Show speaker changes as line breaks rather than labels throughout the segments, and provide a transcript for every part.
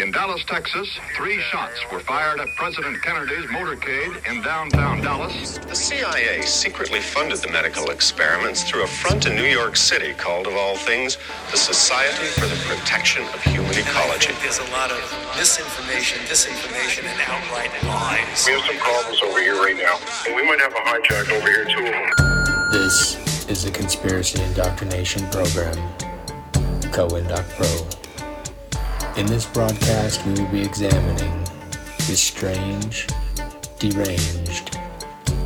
In Dallas, Texas, three shots were fired at President Kennedy's motorcade in downtown Dallas.
The CIA secretly funded the medical experiments through a front in New York City called, of all things, the Society for the Protection of Human Ecology.
There's a lot of misinformation, disinformation, and outright lies.
We have some problems over here right now. We might have a hijack over here, two of them.
This is a conspiracy indoctrination program, CoIndoc Pro. In this broadcast, we will be examining the strange, deranged,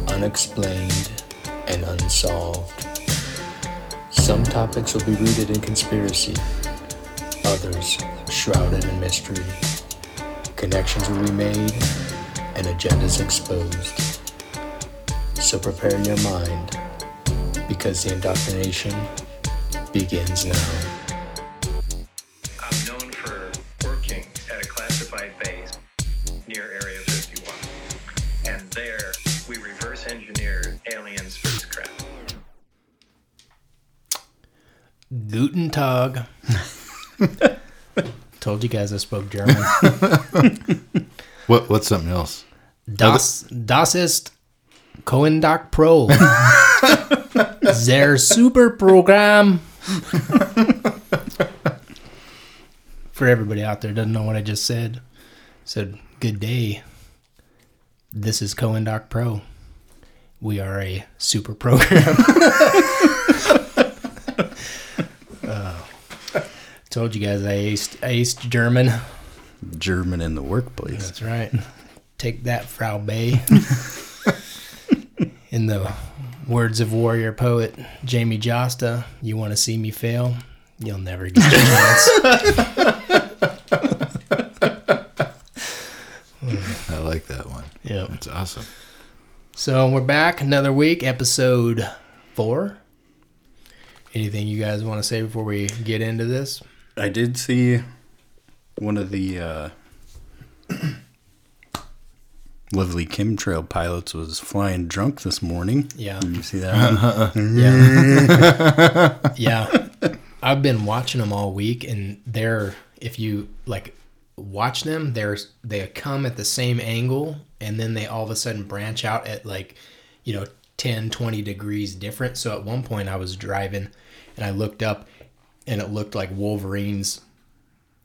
unexplained, and unsolved. Some topics will be rooted in conspiracy, others shrouded in mystery. Connections will be made and agendas exposed. So prepare your mind because the indoctrination begins now.
Guten Tag. Told you guys I spoke German.
What? What's something else?
Das, das ist Coindoc Pro. Their super program. For everybody out there doesn't know what I just said, said good day. This is Coindoc Pro. We are a super program. Told you guys I aced, I aced German.
German in the workplace.
That's right. Take that, Frau Bay. In the words of warrior poet Jamey Jasta, you want to see me fail? You'll never get a chance.
I like that one.
Yeah.
That's awesome.
So we're back another week, episode four. Anything you guys want to say before we get into this?
I did see one of the uh, lovely chemtrail pilots was flying drunk this morning.
Yeah.
Did you see that? one?
Yeah. yeah. I've been watching them all week and they're if you like watch them, they're they come at the same angle and then they all of a sudden branch out at like, you know, 10, 20 degrees different. So at one point I was driving and I looked up and it looked like Wolverine's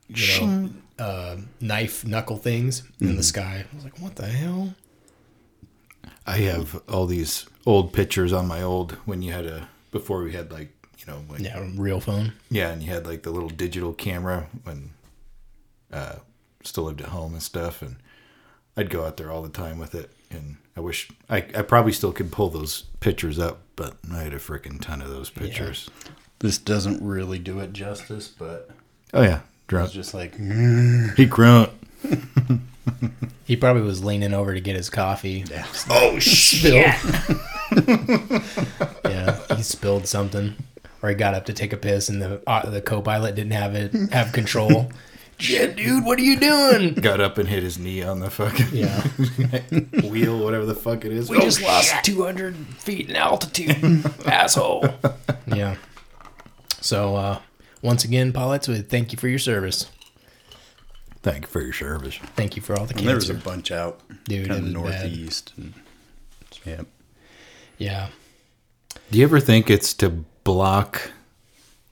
you know, uh, knife knuckle things in the sky. I was like, what the hell?
I have all these old pictures on my old when you had a before we had like you know like, yeah.
Yeah, real phone.
Yeah and you had like the little digital camera when uh still lived at home and stuff and I'd go out there all the time with it and I wish I, I probably still could pull those pictures up but I had a freaking ton of those pictures.
This doesn't really do it justice, but
Oh yeah, drunk.
just like
He grunt.
He probably was leaning over to get his coffee.
yeah.
Oh shit.
Yeah, he spilled something, or he got up to take a piss, and the uh, the co-pilot didn't have it have control. Shit, dude, what are you doing?
Got up and hit his knee on the fucking
Yeah,
wheel, whatever the fuck it is.
we just lost 200 feet in altitude, asshole. Yeah. So, uh, once again, pilots, we thank you for your service.
Thank you for your service.
Thank you for all the
And there was a bunch out,
Dude,
kind
it
of northeast. And, yeah,
Yeah,
Do you ever think it's to block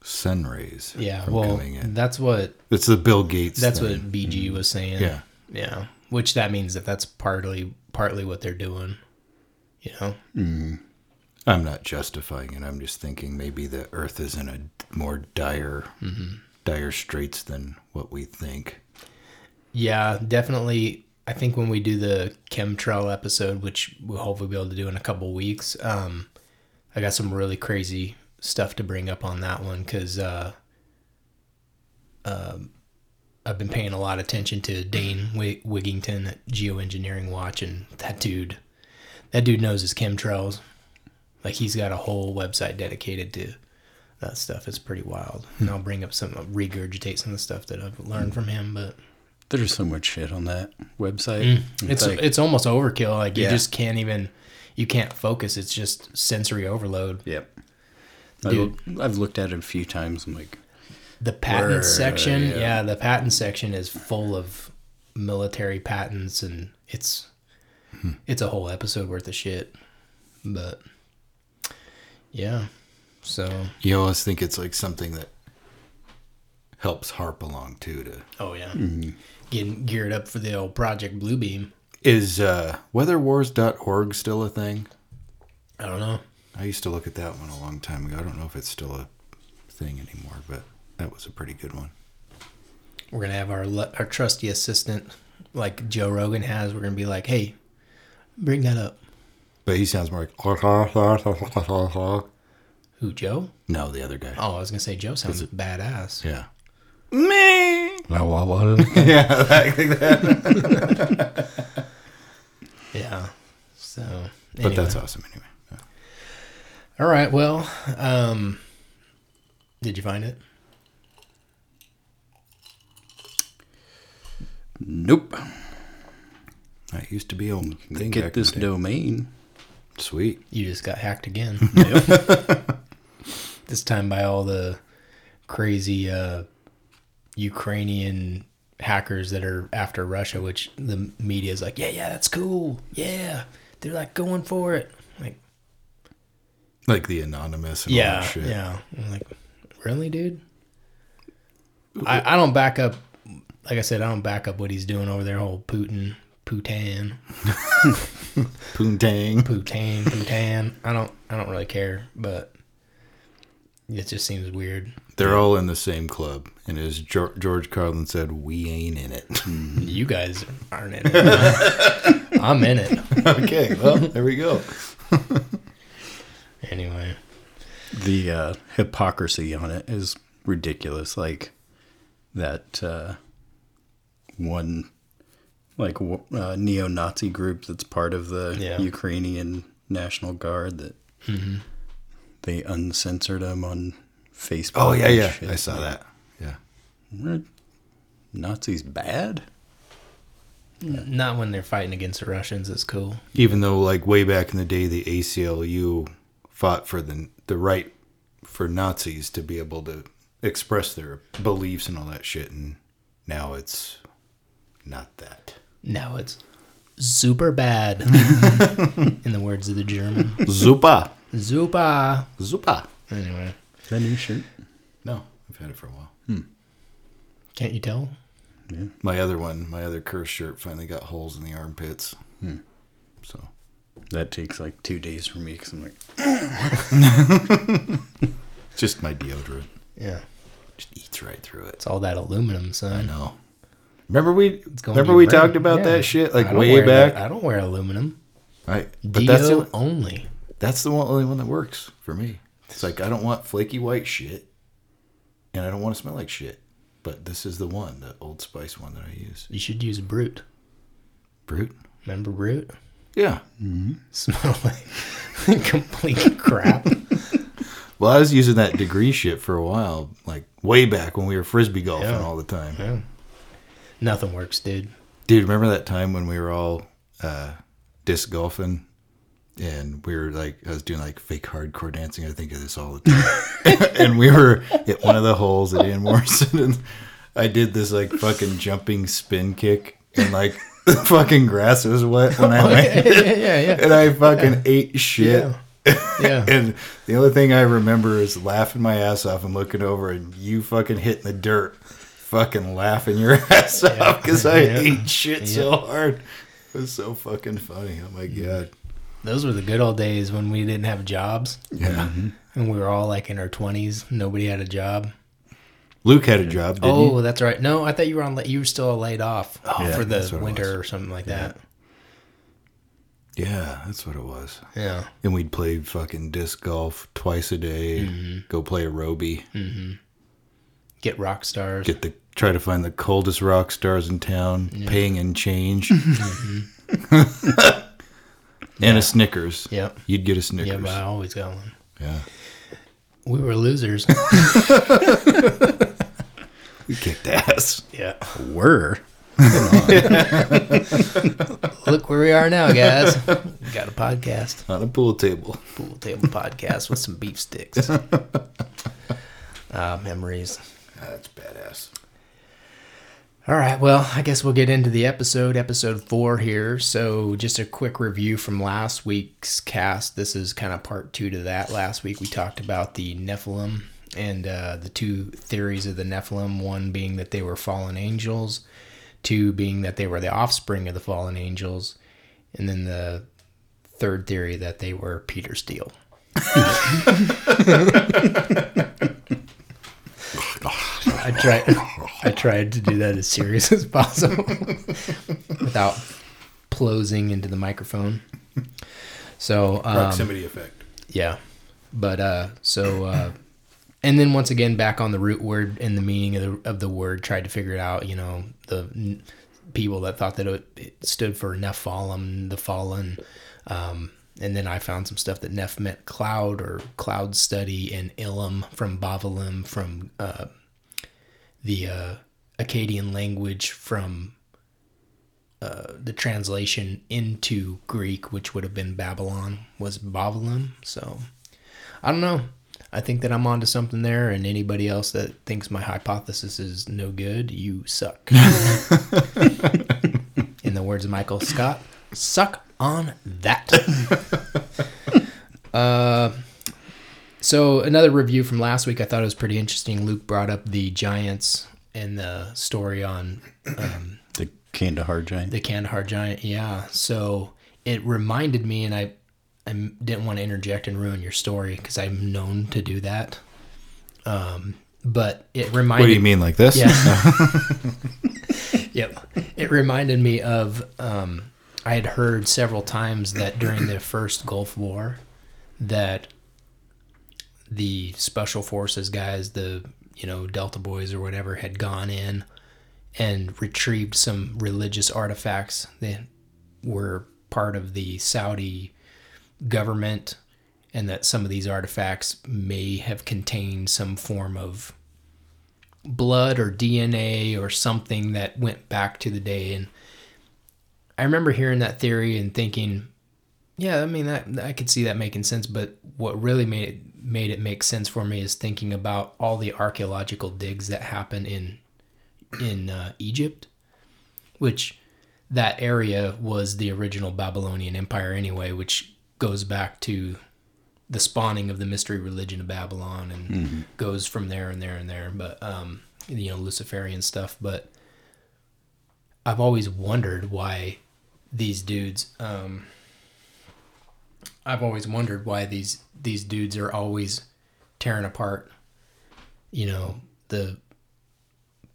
sun rays?
yeah.
from
Well,
coming in?
that's what
It's the Bill Gates.
That's
thing.
what BG was saying.
Yeah.
Yeah. Which that means that that's partly partly what they're doing. You know?
I'm not justifying it. I'm just thinking maybe the Earth is in a more dire,
Mm-hmm.
dire straits than what we think.
Yeah, definitely. I think when we do the chemtrail episode, which we'll hopefully be able to do in a couple weeks, um, I got some really crazy stuff to bring up on that one because uh, um, I've been paying a lot of attention to Dane Wig- Wigington at Geoengineering Watch, and that dude, that dude knows his chemtrails. Like he's got a whole website dedicated to that stuff. It's pretty wild, and I'll bring up some regurgitate some of the stuff that I've learned from him, but.
there's so much shit on that website. Mm.
It's
like-
it's almost overkill. Like you just can't even you can't focus. It's just sensory overload.
Yep.
Dude.
I've, I've looked at it a few times. I'm like,
the patent
Word,
section,
yeah.
yeah. the patent section is full of military patents, and it's hmm. it's a whole episode worth of shit. But yeah, so
You always think it's like something that helps harp along too. To
oh yeah, getting geared up for the old Project Bluebeam.
is uh, weatherwars.org still a thing?
I don't know.
I used to look at that one a long time ago. I don't know if it's still a thing anymore, but that was a pretty good one.
We're gonna have our our trusty assistant, like Joe Rogan has. We're gonna be like, hey, bring that up.
But he sounds more like
Who Joe?
no, the other guy.
Oh, I was gonna say Joe sounds badass.
Yeah,
Yeah.
yeah, like that.
Yeah. So,
But that's awesome anyway. Yeah.
all right. Well, um, did you find it?
Nope.
That used to be a thing. back
Get this
the day.
domain.
Sweet.
You just got hacked again. this time by all the crazy uh, Ukrainian hackers that are after Russia, which the media is like, yeah, yeah, that's cool. Yeah. They're like going for it. Like,
Like the anonymous and all
yeah,
that shit.
yeah. I'm like, really, dude? I, I don't back up. Like I said, I don't back up what he's doing over there. Whole Putin, Putin,
Poontang.
Putin, Putin. I don't, I don't really care, but it just seems weird.
They're all in the same club. And as George Carlin said, we ain't in it.
You guys aren't in it. I'm in it.
okay, well, there we go.
Anyway,
The uh, hypocrisy on it is ridiculous. Like that uh, one, like w- uh, neo-Nazi group that's part of the
Yeah.
Ukrainian National Guard that they uncensored him on Facebook.
Oh, yeah, yeah.
shit.
I saw that. Yeah.
What? Nazis bad?
n- not when they're fighting against the Russians. It's cool.
Even though, like, way back in the day, the ACLU fought for the, the right for Nazis to be able to express their beliefs and all that shit. And now it's not that.
Now it's super bad. in the words of the German,
Zupa.
Zupa.
Zupa.
Anyway,
Is that a new shirt?
No, I've had it for a while. Hmm.
can't you tell?
My other one, my other curse shirt, finally got holes in the armpits.
Hmm.
So
That takes like two days for me because I'm like,
just my deodorant
Yeah,
just eats right through it.
it's all that aluminum, son.
I know. Remember we remember we talked about
Yeah.
that shit like way back.
that- I don't wear aluminum.
I, but
Dio
that's the
only.
that's the one, only one that works for me. It's like I don't want flaky white shit, and I don't want to smell like shit. But this is the one, the Old Spice one that I use.
You should use Brute.
Brute.
Remember Brute?
Yeah. Mm-hmm.
Smell like complete crap.
Well, I was using that degree shit for a while, like way back when we were frisbee golfing
Yeah.
all the time.
Yeah. Nothing works, dude.
Dude, remember that time when we were all uh, disc golfing and we were like, I was doing like fake hardcore dancing. I think of this all the time. and we were at one of the holes at Ian Morrison and I did this like fucking jumping spin kick and like the fucking grass was wet when I
yeah,
landed.
yeah, yeah, yeah.
And I fucking ate shit.
Yeah.
And the only thing I remember is laughing my ass off and looking over and you fucking hitting the dirt, fucking laughing your ass off because I
Yeah.
ate shit so hard. It was so fucking funny. Oh my god.
Those were the good old days when we didn't have jobs
Yeah.
and we were all like in our 20s. Nobody had a job.
Luke had a job, didn't
oh,
you?
that's right. No, I thought you were on. You were still laid off
Yeah,
for the winter or something like that.
Yeah, that's what it was.
Yeah.
And we'd play fucking disc golf twice a day.
Mm-hmm.
Go play aerobie.
Get rock stars.
Get the try to find the coldest rock stars in town, paying in change. and a Snickers.
Yep.
You'd get a Snickers.
Yeah, but I always got one.
yeah.
We were losers.
We kicked ass.
yeah.
were.
Look where we are now, guys. We got a podcast.
On a pool table.
Pool table podcast with some beef sticks. Ah, memories.
That's badass.
All right, well, I guess we'll get into the episode, episode four here. So, just a quick review from last week's cast. This is kind of part two to that. Last week we talked about the Nephilim and uh, the two theories of the Nephilim one being that they were fallen angels, two being that they were the offspring of the fallen angels, and then the third theory that they were Peter Steele. I tried. I tried to do that as serious as possible without plosing into the microphone. So um,
Proximity effect.
yeah, but uh, so uh, and then once again back on the root word and the meaning of the of the word. Tried to figure it out. You know the n- people that thought that it, it stood for Nephilim, the fallen. Um, and then I found some stuff that Neph meant cloud or cloud study, and Ilum from Bavalim from uh, the uh, Akkadian language from uh, the translation into Greek, which would have been Babylon, was Babylon. So I don't know. I think that I'm onto something there, and anybody else that thinks my hypothesis is no good, you suck. In the words of Michael Scott, suck on that. uh, so another review from last week, I thought it was pretty interesting. Luke brought up the Giants and the story on um,
The Kandahar giant.
the Kandahar Giant. Yeah, so it reminded me, and I, I didn't want to interject and ruin your story because I'm known to do that. Um, but it reminded.
What do you mean, like this?
Yeah. yep. It reminded me of um, I had heard several times that during the first Gulf War that the special forces guys, the you know Delta boys or whatever, had gone in and retrieved some religious artifacts that were part of the Saudi government and that some of these artifacts may have contained some form of blood or DNA or something that went back to the day. And I remember hearing that theory and thinking, yeah, I mean that I could see that making sense. But what really made it made it make sense for me is thinking about all the archaeological digs that happen in in uh, Egypt, which that area was the original Babylonian Empire anyway, which goes back to the spawning of the mystery religion of Babylon and goes from there and there and there. But um, you know, Luciferian stuff. But I've always wondered why these dudes. Um, I've always wondered why these these dudes are always tearing apart. You know the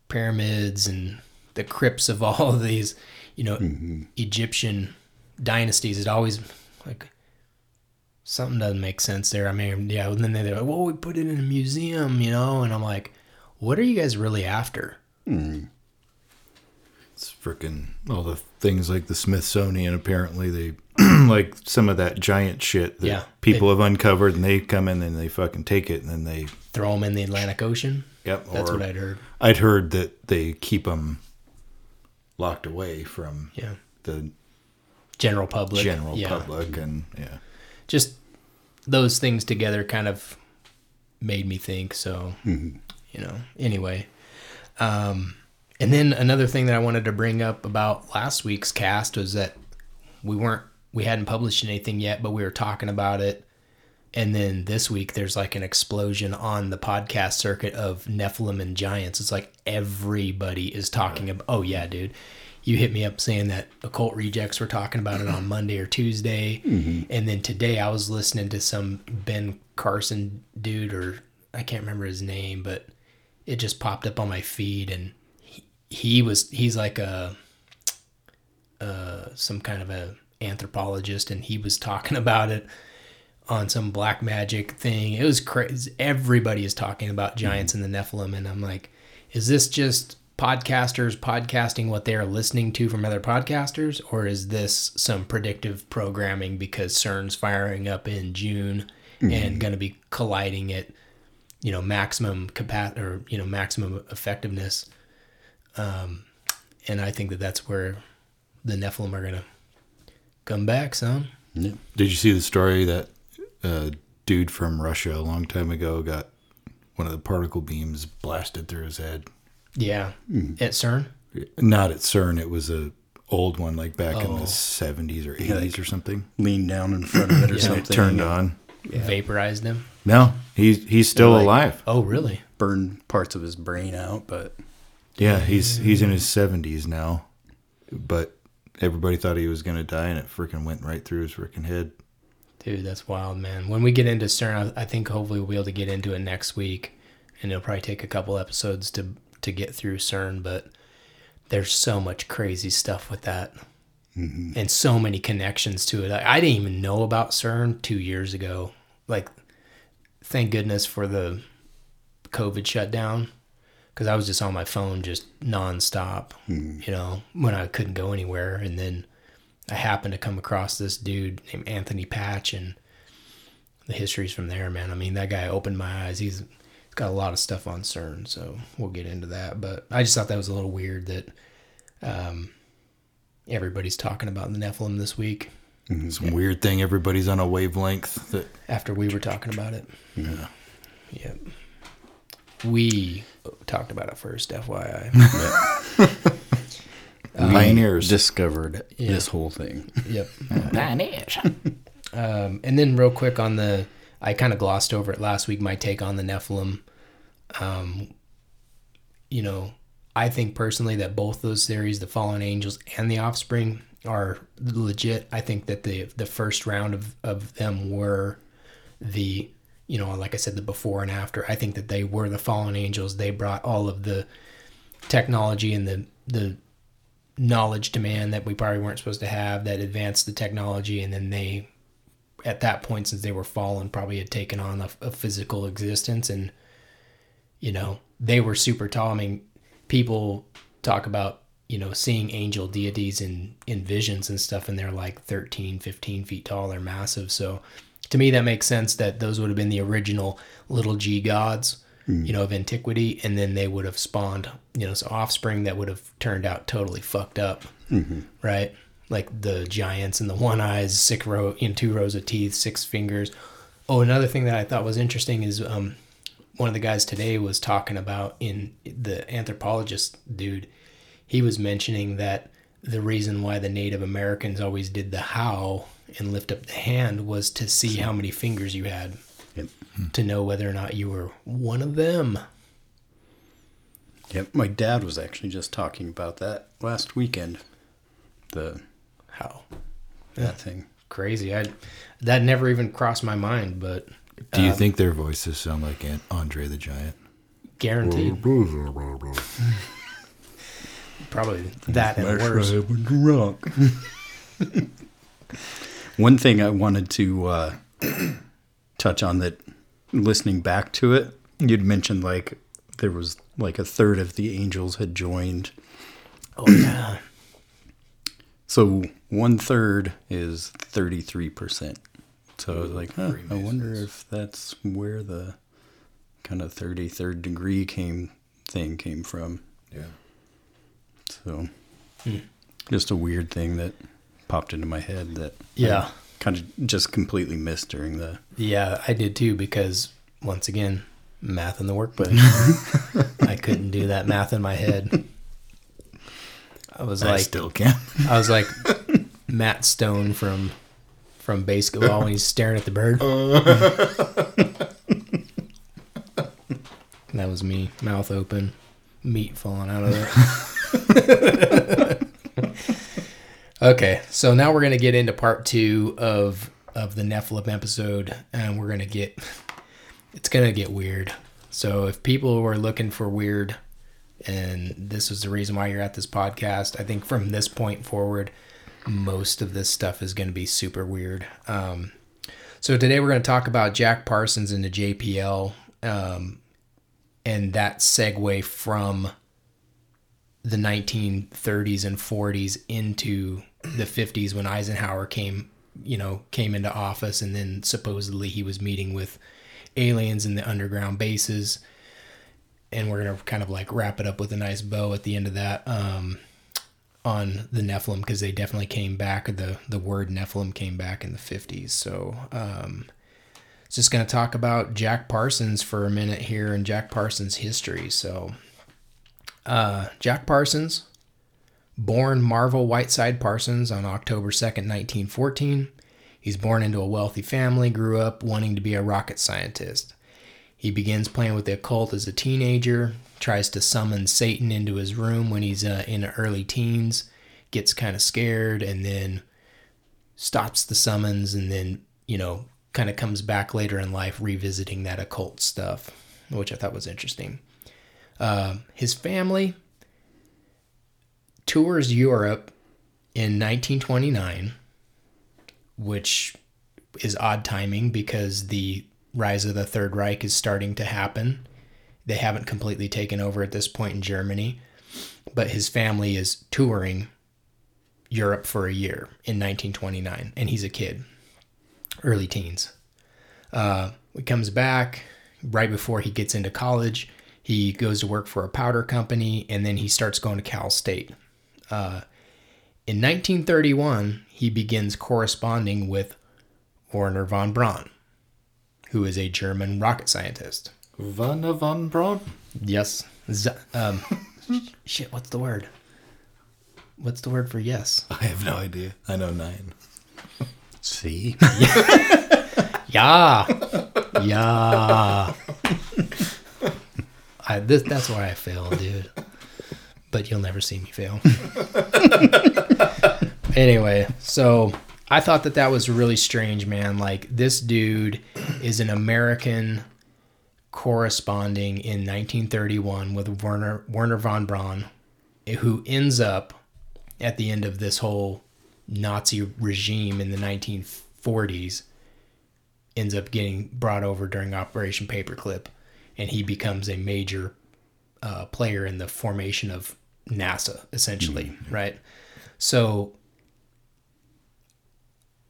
pyramids and the crypts of all of these, you know, mm-hmm. Egyptian dynasties. It always like something doesn't make sense there. I mean, yeah, and then they're like, well, we put it in a museum, you know, and I'm like, what are you guys really after? Hmm.
It's freaking all the things like the Smithsonian. Apparently, they like some of that giant shit that
Yeah.
people have uncovered, and they come in and they fucking take it, and then they
Throw them in the Atlantic Ocean?
yep.
That's what I'd heard.
I'd heard that they keep them locked away from
Yeah.
the
General public.
general
yeah.
public, and yeah,
Just those things together kind of made me think. So, you know, anyway. Um, and then another thing that I wanted to bring up about last week's cast was that we weren't, we hadn't published anything yet, but we were talking about it. And then this week, there's like an explosion on the podcast circuit of Nephilim and giants. It's like everybody is talking about, oh, yeah, dude. You hit me up saying that Occult Rejects were talking about it on Monday or Tuesday. Mm-hmm. And then today I was listening to some Ben Carson dude, or I can't remember his name, but it just popped up on my feed. And he, was, he's like a, uh, some kind of a anthropologist, and he was talking about it on some black magic thing. It was crazy. Everybody is talking about giants and the Nephilim, and I'm like, is this just podcasters podcasting what they are listening to from other podcasters, or is this some predictive programming because CERN's firing up in June and going to be colliding at you know maximum capacity or you know maximum effectiveness? Um, and I think that that's where the Nephilim are going to come back, son.
Did you see the story that a dude from Russia a long time ago got one of the particle beams blasted through his head.
Yeah, at CERN.
Not at CERN. It was a old one, like back in
Oh.
the seventies or eighties
like-
or something.
Leaned down in front of it or
Yeah.
something.
It turned
and
on.
Vaporized him.
No, he's he's still
Like-
alive.
Oh, really?
Burned parts of his brain out, but
Yeah, he's he's in his seventies now, but everybody thought he was gonna die, and it freaking went right through his freaking head.
Dude, that's wild, man. When we get into CERN, I I think hopefully we'll be able to get into it next week, and it'll probably take a couple episodes to to get through CERN. But there's so much crazy stuff with that, mm-hmm. and so many connections to it. I, I didn't even know about CERN two years ago. Like, thank goodness for the COVID shutdown, because I was just on my phone just nonstop. You know, when I couldn't go anywhere, and then I happened to come across this dude named Anthony Patch, and the history's from there, man. I mean, that guy opened my eyes. He's, he's got a lot of stuff on CERN, so we'll get into that. But I just thought that was a little weird that um, everybody's talking about the Nephilim this week
Some weird thing. Everybody's on a wavelength. That
after we were talking about it.
yeah.
Yep. We talked about it first, FYI.
pioneers.
discovered
Yeah.
this whole thing.
Yep. um, and then real quick on the, I kind of glossed over it last week. My take on the Nephilim. Um, you know, I think personally that both those theories, the fallen angels and the offspring, are legit. I think that the the first round of of them were the you know like i said the before and after. I think that they were the fallen angels. They brought all of the technology and the the knowledge demand that we probably weren't supposed to have that advanced the technology. And then they at that point since they were fallen probably had taken on a, a physical existence. And you know they were super tall. I mean people talk about you know seeing angel deities in in visions and stuff and they're like 13 15 feet tall. They're massive. So to me that makes sense that those would have been the original little g gods you know of antiquity and then they would have spawned you know so offspring that would have turned out totally fucked up right? Like the giants and the one eyes six row in two rows of teeth six fingers. Oh another thing that i thought was interesting is um one of the guys today was talking about in the anthropologist dude he was mentioning that the reason why the native americans always did the how and lift up the hand was to see how many fingers you had
Yep.
to know whether or not you were one of them
Yep. My dad was actually just talking about that last weekend. The
how
that thing.
crazy i that never even crossed my mind but
Do you uh, think their voices sound like Aunt Andre the Giant?
guaranteed probably that and worse
drunk. One thing I wanted to uh, touch on that, listening back to it, you'd mentioned like there was like a third of the angels had joined.
oh yeah
So one third is 33%. So I was like, huh, I wonder if that's where the kind of 33rd degree came thing came from.
Yeah.
So just a weird thing that popped into my head that
Yeah.
kind of just completely missed during the
Yeah, I did too because once again, math in the workbook. I couldn't do that math in my head. I was
I
like
still can.
I was like Matt Stone from from BASEketball when he's staring at the bird. that was me, mouth open, meat falling out of it. okay, so now we're gonna get into part two of of the Nephilim episode, and we're gonna get it's gonna get weird. So if people were looking for weird, and this is the reason why you're at this podcast, I think from this point forward, most of this stuff is to be super weird. Um, so today we're to talk about Jack Parsons and the JPL, um, and that segue from the 1930s and 40s into the 50s when Eisenhower came, you know, came into office, and then supposedly he was meeting with aliens in the underground bases. And we're gonna kind of like wrap it up with a nice bow at the end of that um, on the Nephilim because they definitely came back. The the word Nephilim came back in the 50s. So um, it's just going to talk about Jack Parsons for a minute here and Jack Parsons' history. So, uh, Jack Parsons, born Marvel Whiteside Parsons on October 2nd, 1914. He's born into a wealthy family, grew up wanting to be a rocket scientist. He begins playing with the occult as a teenager, tries to summon Satan into his room when he's uh, in early teens, gets kind of scared, and then stops the summons, and then, you know, kind of comes back later in life revisiting that occult stuff, which I thought was interesting. Uh, his family tours Europe in 1929, which is odd timing because the rise of the Third Reich is starting to happen. They haven't completely taken over at this point in Germany, but his family is touring Europe for a year in 1929, and he's a kid, early teens. Uh, he comes back right before he gets into college. He goes to work for a powder company, and then he starts going to Cal State. Uh, in 1931, he begins corresponding with Wernher von Braun, who is a German rocket scientist.
Wernher von Braun?
Yes. Z- um, shit, what's the word? What's the word for yes?
I have no idea. I know nine.
See?
Yeah. Yeah. I, this, that's why I fail, dude. But you'll never see me fail. anyway, so I thought that that was really strange, man. Like, this dude is an American corresponding in 1931 with Wernher, Wernher von Braun, who ends up at the end of this whole Nazi regime in the 1940s ends up getting brought over during Operation Paperclip, and he becomes a major uh, player in the formation of NASA, essentially, right? So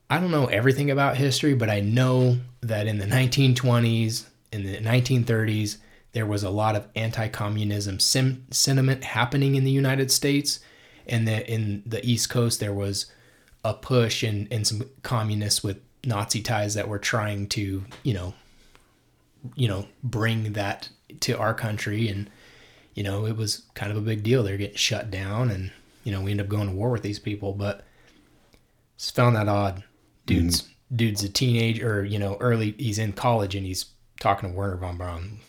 I don't know everything about history, but I know that in the 1920s, in the 1930s, there was a lot of anti-communism sim- sentiment happening in the United States, and that in the East Coast there was a push and, and some communists with Nazi ties that were trying to, you know, you know, bring that to our country and you know, it was kind of a big deal. They're getting shut down and you know, we end up going to war with these people, but just found that odd. Dude's dude's a teenager or, you know, early he's in college and he's talking to Wernher von Braun.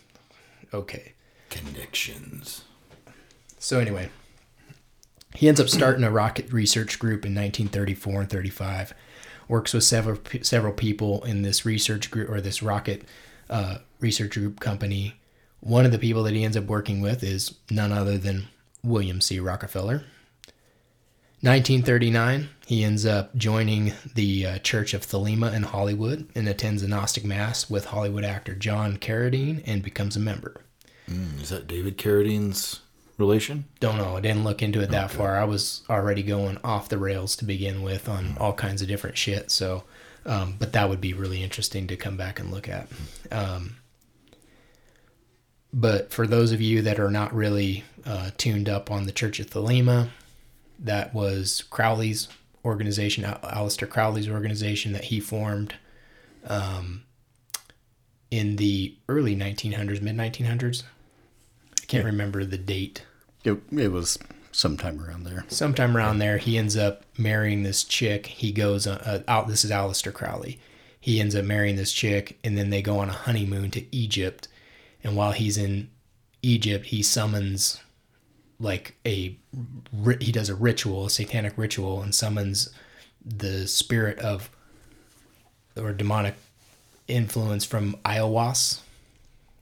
Okay.
Connections.
So anyway, he ends up starting a rocket research group in 1934 and 35. Works with several several people in this research group or this rocket uh, research group company. One of the people that he ends up working with is none other than William C. Rockefeller. 1939, he ends up joining the uh, Church of Thelema in Hollywood and attends a Gnostic Mass with Hollywood actor John Carradine and becomes a member.
Mm, is that David Carradine's relation?
Don't know. I didn't look into it that far. I was already going off the rails to begin with on all kinds of different shit. So, um, but that would be really interesting to come back and look at. Um, but for those of you that are not really uh, tuned up on the Church of Thelema, that was Crowley's organization, Al- Aleister Crowley's organization that he formed um, in the early 1900s, mid 1900s. I can't remember the date.
It, it was sometime around there.
Sometime around there, he ends up marrying this chick. He goes uh, out. This is Aleister Crowley. He ends up marrying this chick, and then they go on a honeymoon to Egypt. And while he's in Egypt, he summons like a he does a ritual, a satanic ritual, and summons the spirit of or demonic influence from Aiwass.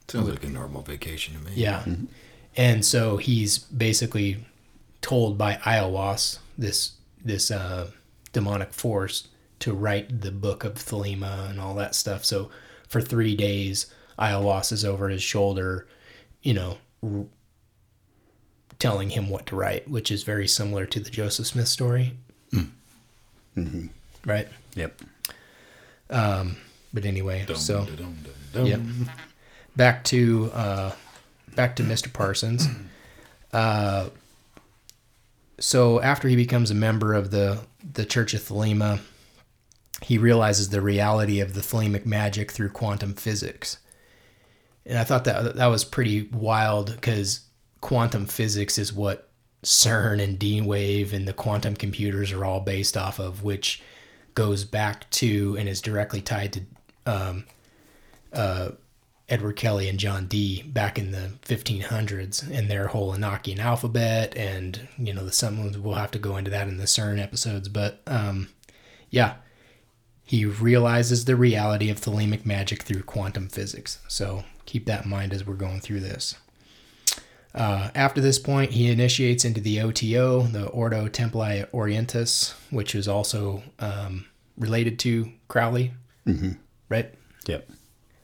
Sounds like a normal vacation to me.
Yeah. And so he's basically told by Aiwass, this this uh, demonic force, to write the book of Thelema and all that stuff. So for three days, Aiwass is over his shoulder, you know, r- telling him what to write, which is very similar to the Joseph Smith story. Right.
Yep.
Um, but anyway,
Dum,
so
da, dum, dum, dum.
Yep. back to uh, back to Mr. Parsons. Uh, so after he becomes a member of the the Church of Thelema, he realizes the reality of the thelemic magic through quantum physics. And I thought that that was pretty wild because quantum physics is what CERN and D Wave and the quantum computers are all based off of, which goes back to and is directly tied to um, uh, Edward Kelley and John Dee back in the 1500s and their whole Enochian alphabet. And, you know, the Sun we'll have to go into that in the CERN episodes. But um, yeah, he realizes the reality of thelemic magic through quantum physics. So keep that in mind as we're going through this. Uh, after this point, he initiates into the OTO, the Ordo Templi Orientis, which is also um, related to Crowley,
Mm-hmm.
right?
Yep.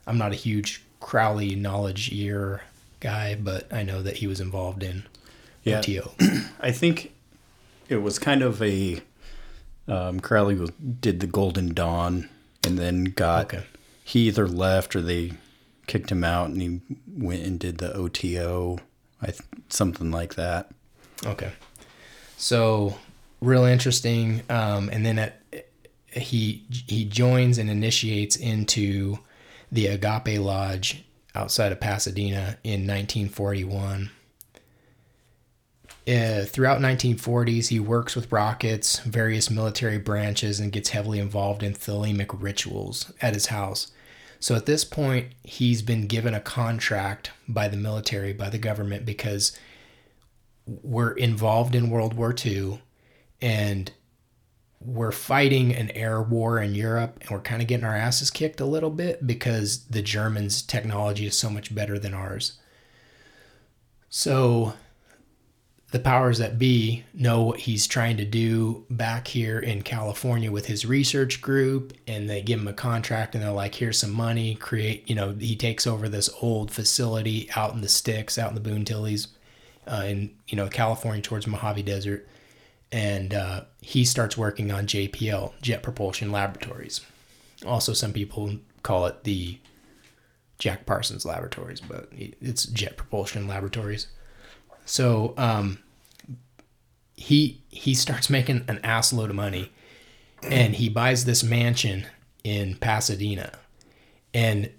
I'm not a huge Crowley knowledge ear guy, but I know that he was involved in
Yeah.
OTO.
I think it was kind of a um, Crowley did the Golden Dawn and then got
Okay.
he either left or they kicked him out and he went and did the OTO, I th- something like that.
Okay. So real interesting. Um, and then at, he he joins and initiates into the Agape Lodge outside of Pasadena in 1941. Uh, throughout 1940s, he works with rockets, various military branches, and gets heavily involved in thelemic rituals at his house. So at this point, he's been given a contract by the military, by the government, because we're involved in World War II and we're fighting an air war in Europe and we're kind of getting our asses kicked a little bit because the Germans' technology is so much better than ours. So the powers that be know what he's trying to do back here in California with his research group and they give him a contract and they're like here's some money create you know he takes over this old facility out in the sticks out in the Boontillies uh, in you know California towards Mojave Desert and uh, he starts working on JPL Jet Propulsion Laboratories. Also some people call it the Jack Parsons Laboratories but it's Jet Propulsion Laboratories so um, he he starts making an ass load of money, and he buys this mansion in Pasadena, and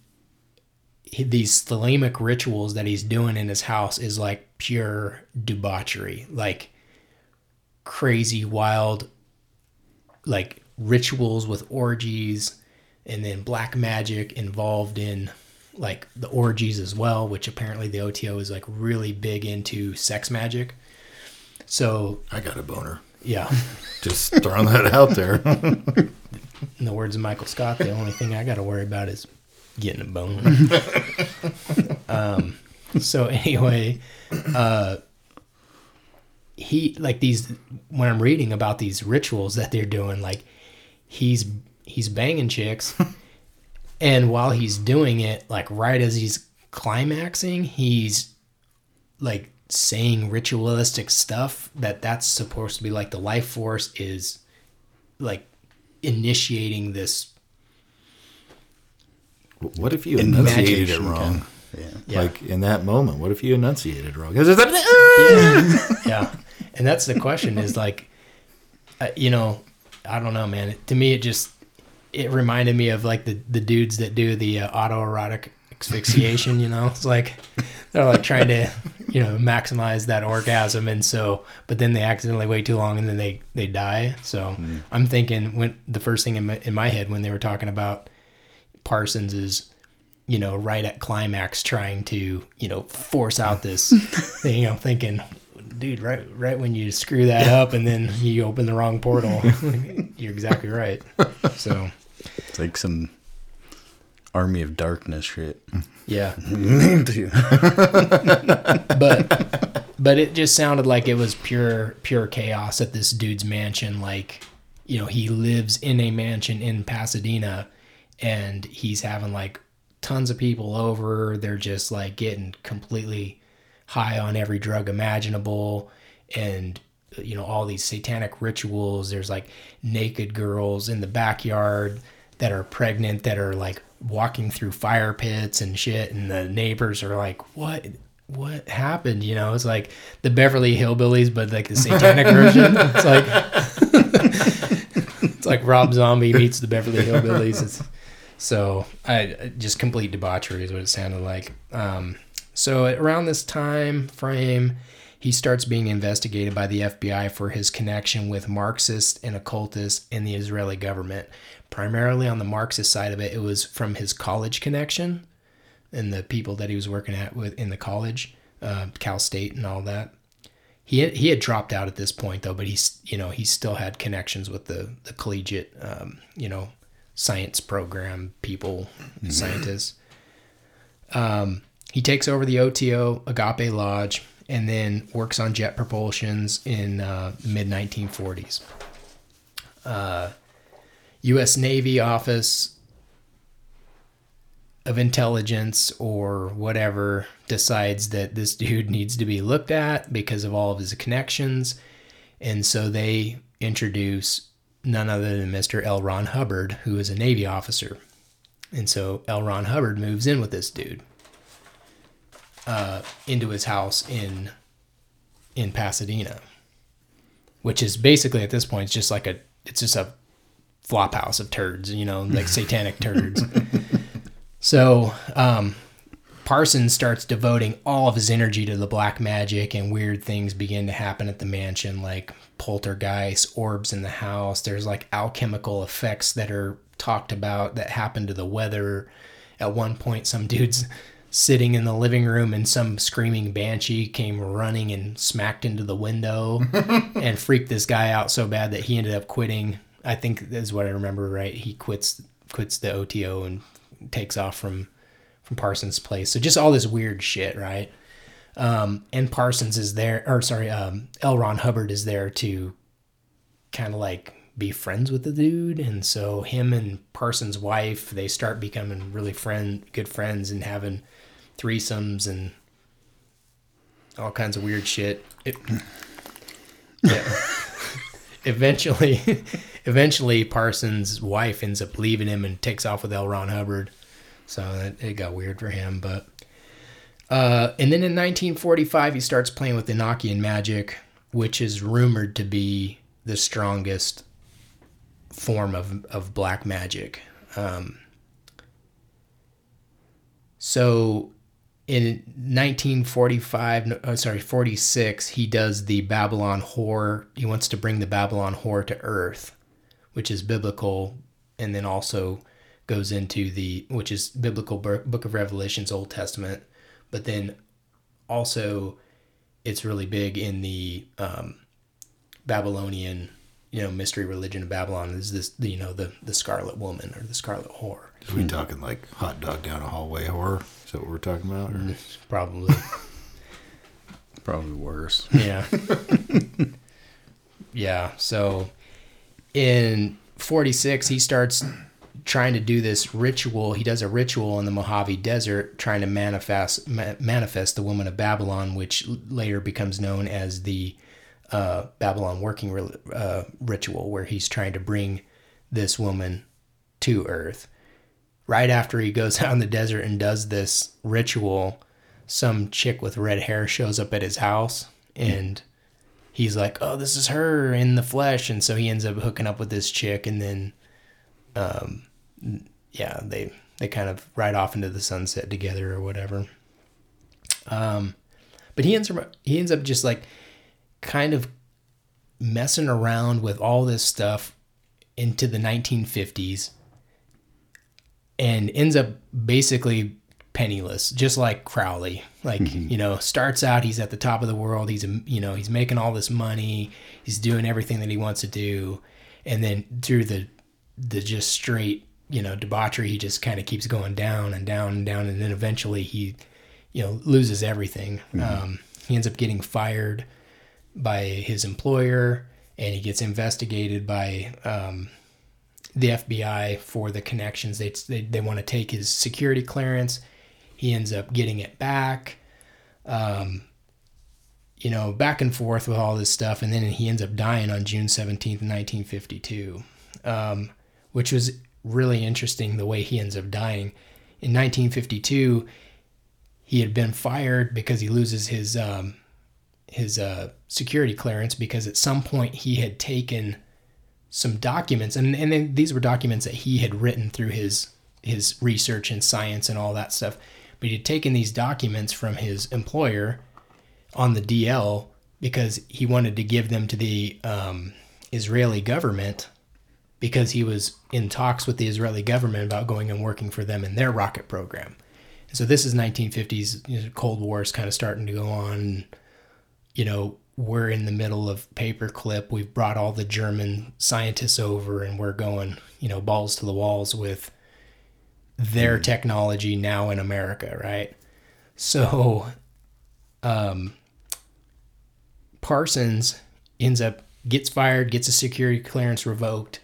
he, these thelemic rituals that he's doing in his house is like pure debauchery, like crazy, wild, like rituals with orgies, and then black magic involved in like the orgies as well, which apparently the OTO is like really big into sex magic. So
I got a boner.
yeah,
Just throwing that out there.
in the words of Michael Scott, the only thing I got to worry about is getting a boner. um, so anyway, uh, he like these when I'm reading about these rituals that they're doing, like he's he's banging chicks, and while he's doing it, like right as he's climaxing, he's like saying ritualistic stuff that that's supposed to be like the life force is like initiating this
what if you enunciated it wrong?
Yeah.
Yeah.
Like in that moment, what if you enunciated wrong? 'Cause it's like,
yeah and that's the question is like uh, you know i don't know man to me it just it reminded me of like the the dudes that do the uh, autoerotic asphyxiation you know? It's like they're like trying to you know maximize that orgasm and so but then they accidentally wait too long and then they they die. So i'm thinking when the first thing in my, in my head when they were talking about parsons is you know right at climax trying to you know force out this thing i'm thinking dude right right when you screw that up and then you open the wrong portal you're exactly right. So
It's like some Army of Darkness shit.
yeah. But but it just sounded like it was pure pure chaos at this dude's mansion. Like you know he lives in a mansion in pasadena and he's having like tons of people over. They're just like getting completely high on every drug imaginable and you know all these satanic rituals there's like naked girls in the backyard that are pregnant that are like walking through fire pits and shit and the neighbors are like what what happened you know it's like the beverly hillbillies but like the satanic version it's like it's like Rob Zombie meets the Beverly Hillbillies. It's, so I just complete debauchery is what it sounded like. Um, so around this time frame, he starts being investigated by the FBI for his connection with Marxists and occultists in the Israeli government. Primarily on the Marxist side of it, it was from his college connection and the people that he was working at with in the college, uh, Cal State and all that. He had, he had dropped out at this point though, but he's you know he still had connections with the the collegiate um, you know science program people, scientists. Um, he takes over the OTO Agape Lodge and then works on jet propulsions in uh, mid 1940s. Uh, U.S. Navy Office of Intelligence or whatever decides that this dude needs to be looked at because of all of his connections, and so they introduce none other than Mr. L. Ron Hubbard, who is a Navy officer. And so L. Ron Hubbard moves in with this dude uh, into his house in in Pasadena, which is basically at this point it's just like a it's just a flop house of turds, you know, like satanic turds. so um, Parsons starts devoting all of his energy to the black magic, and weird things begin to happen at the mansion, like poltergeist, orbs in the house. There's like alchemical effects that are talked about that happen to the weather. At one point, some dudes sitting in the living room and some screaming banshee came running and smacked into the window and freaked this guy out so bad that he ended up quitting. I think is what I remember right. He quits quits the OTO and takes off from from Parsons' place. So just all this weird shit, right? Um, and Parsons is there, or sorry, um, L. Ron Hubbard is there to kind of like be friends with the dude, and so him and Parsons' wife they start becoming really friend, good friends, and having threesomes and all kinds of weird shit. It, yeah. eventually, eventually Parsons' wife ends up leaving him and takes off with L. Ron Hubbard. So it, it got weird for him, but. Uh, and then in 1945, he starts playing with Enochian magic, which is rumored to be the strongest form of, of black magic. Um, so in 1945, uh, sorry, 46, he does the Babylon whore. He wants to bring the Babylon whore to Earth, which is biblical, and then also goes into the, which is biblical book of Revelations, Old Testament, but then also it's really big in the um, Babylonian, you know, mystery religion of Babylon is this, you know, the, the Scarlet Woman or the Scarlet Whore.
Are we talking like hot dog down a hallway horror? Is that what we're talking about? Or?
Probably.
Probably worse.
Yeah. yeah. So in 46, he starts trying to do this ritual. He does a ritual in the Mojave Desert, trying to manifest ma- manifest the woman of Babylon, which later becomes known as the uh, Babylon working re- uh, ritual, where he's trying to bring this woman to Earth. Right after he goes out in the desert and does this ritual, some chick with red hair shows up at his house and he's like, "Oh, this is her in the flesh," and so he ends up hooking up with this chick, and then, um, yeah, they they kind of ride off into the sunset together or whatever. Um, but he ends up he ends up just like kind of messing around with all this stuff into the 1950s and ends up basically penniless, just like Crowley. Like
Mm-hmm.
you know, starts out he's at the top of the world. He's you know he's making all this money. He's doing everything that he wants to do, and then through the the just straight you know debauchery, he just kind of keeps going down and down and down, and then eventually he you know loses everything. Um, he ends up getting fired by his employer, and he gets investigated by um, the FBI for the connections. They they, they want to take his security clearance. He ends up getting it back. Um, you know, back and forth with all this stuff, and then he ends up dying on June seventeenth, nineteen fifty two, um, which was really interesting the way he ends up dying. In nineteen fifty two, he had been fired because he loses his um, his uh, security clearance because at some point he had taken some documents, and and these were documents that he had written through his his research and science and all that stuff. But he'd taken these documents from his employer on the DL because he wanted to give them to the um, Israeli government because he was in talks with the Israeli government about going and working for them in their rocket program. So this is 1950s, you know, Cold War is kind of starting to go on. You know, we're in the middle of paperclip. We've brought all the German scientists over, and we're going, you know, balls to the walls with their technology now in America, right? So, um, Parsons ends up gets fired, gets a security clearance revoked,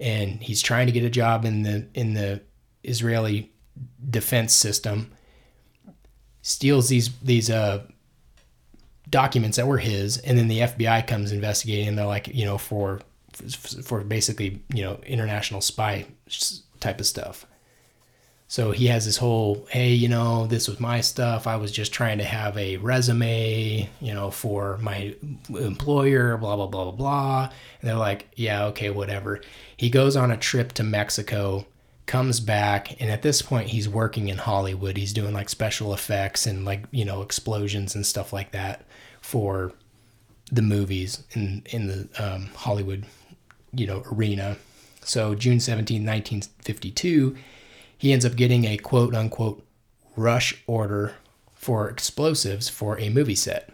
and he's trying to get a job in the in the Israeli defense system. Steals these these uh, documents that were his, and then the FBI comes investigating, and they're like, you know, for for basically you know international spy type of stuff. So he has this whole, hey, you know, this was my stuff. I was just trying to have a resume, you know, for my employer, blah, blah, blah, blah, blah. And they're like, yeah, okay, whatever. He goes on a trip to Mexico, comes back, and at this point, he's working in Hollywood. He's doing like special effects and like, you know, explosions and stuff like that for the movies in, in the um, Hollywood, you know, arena. So June 17, 1952, he ends up getting a quote unquote rush order for explosives for a movie set.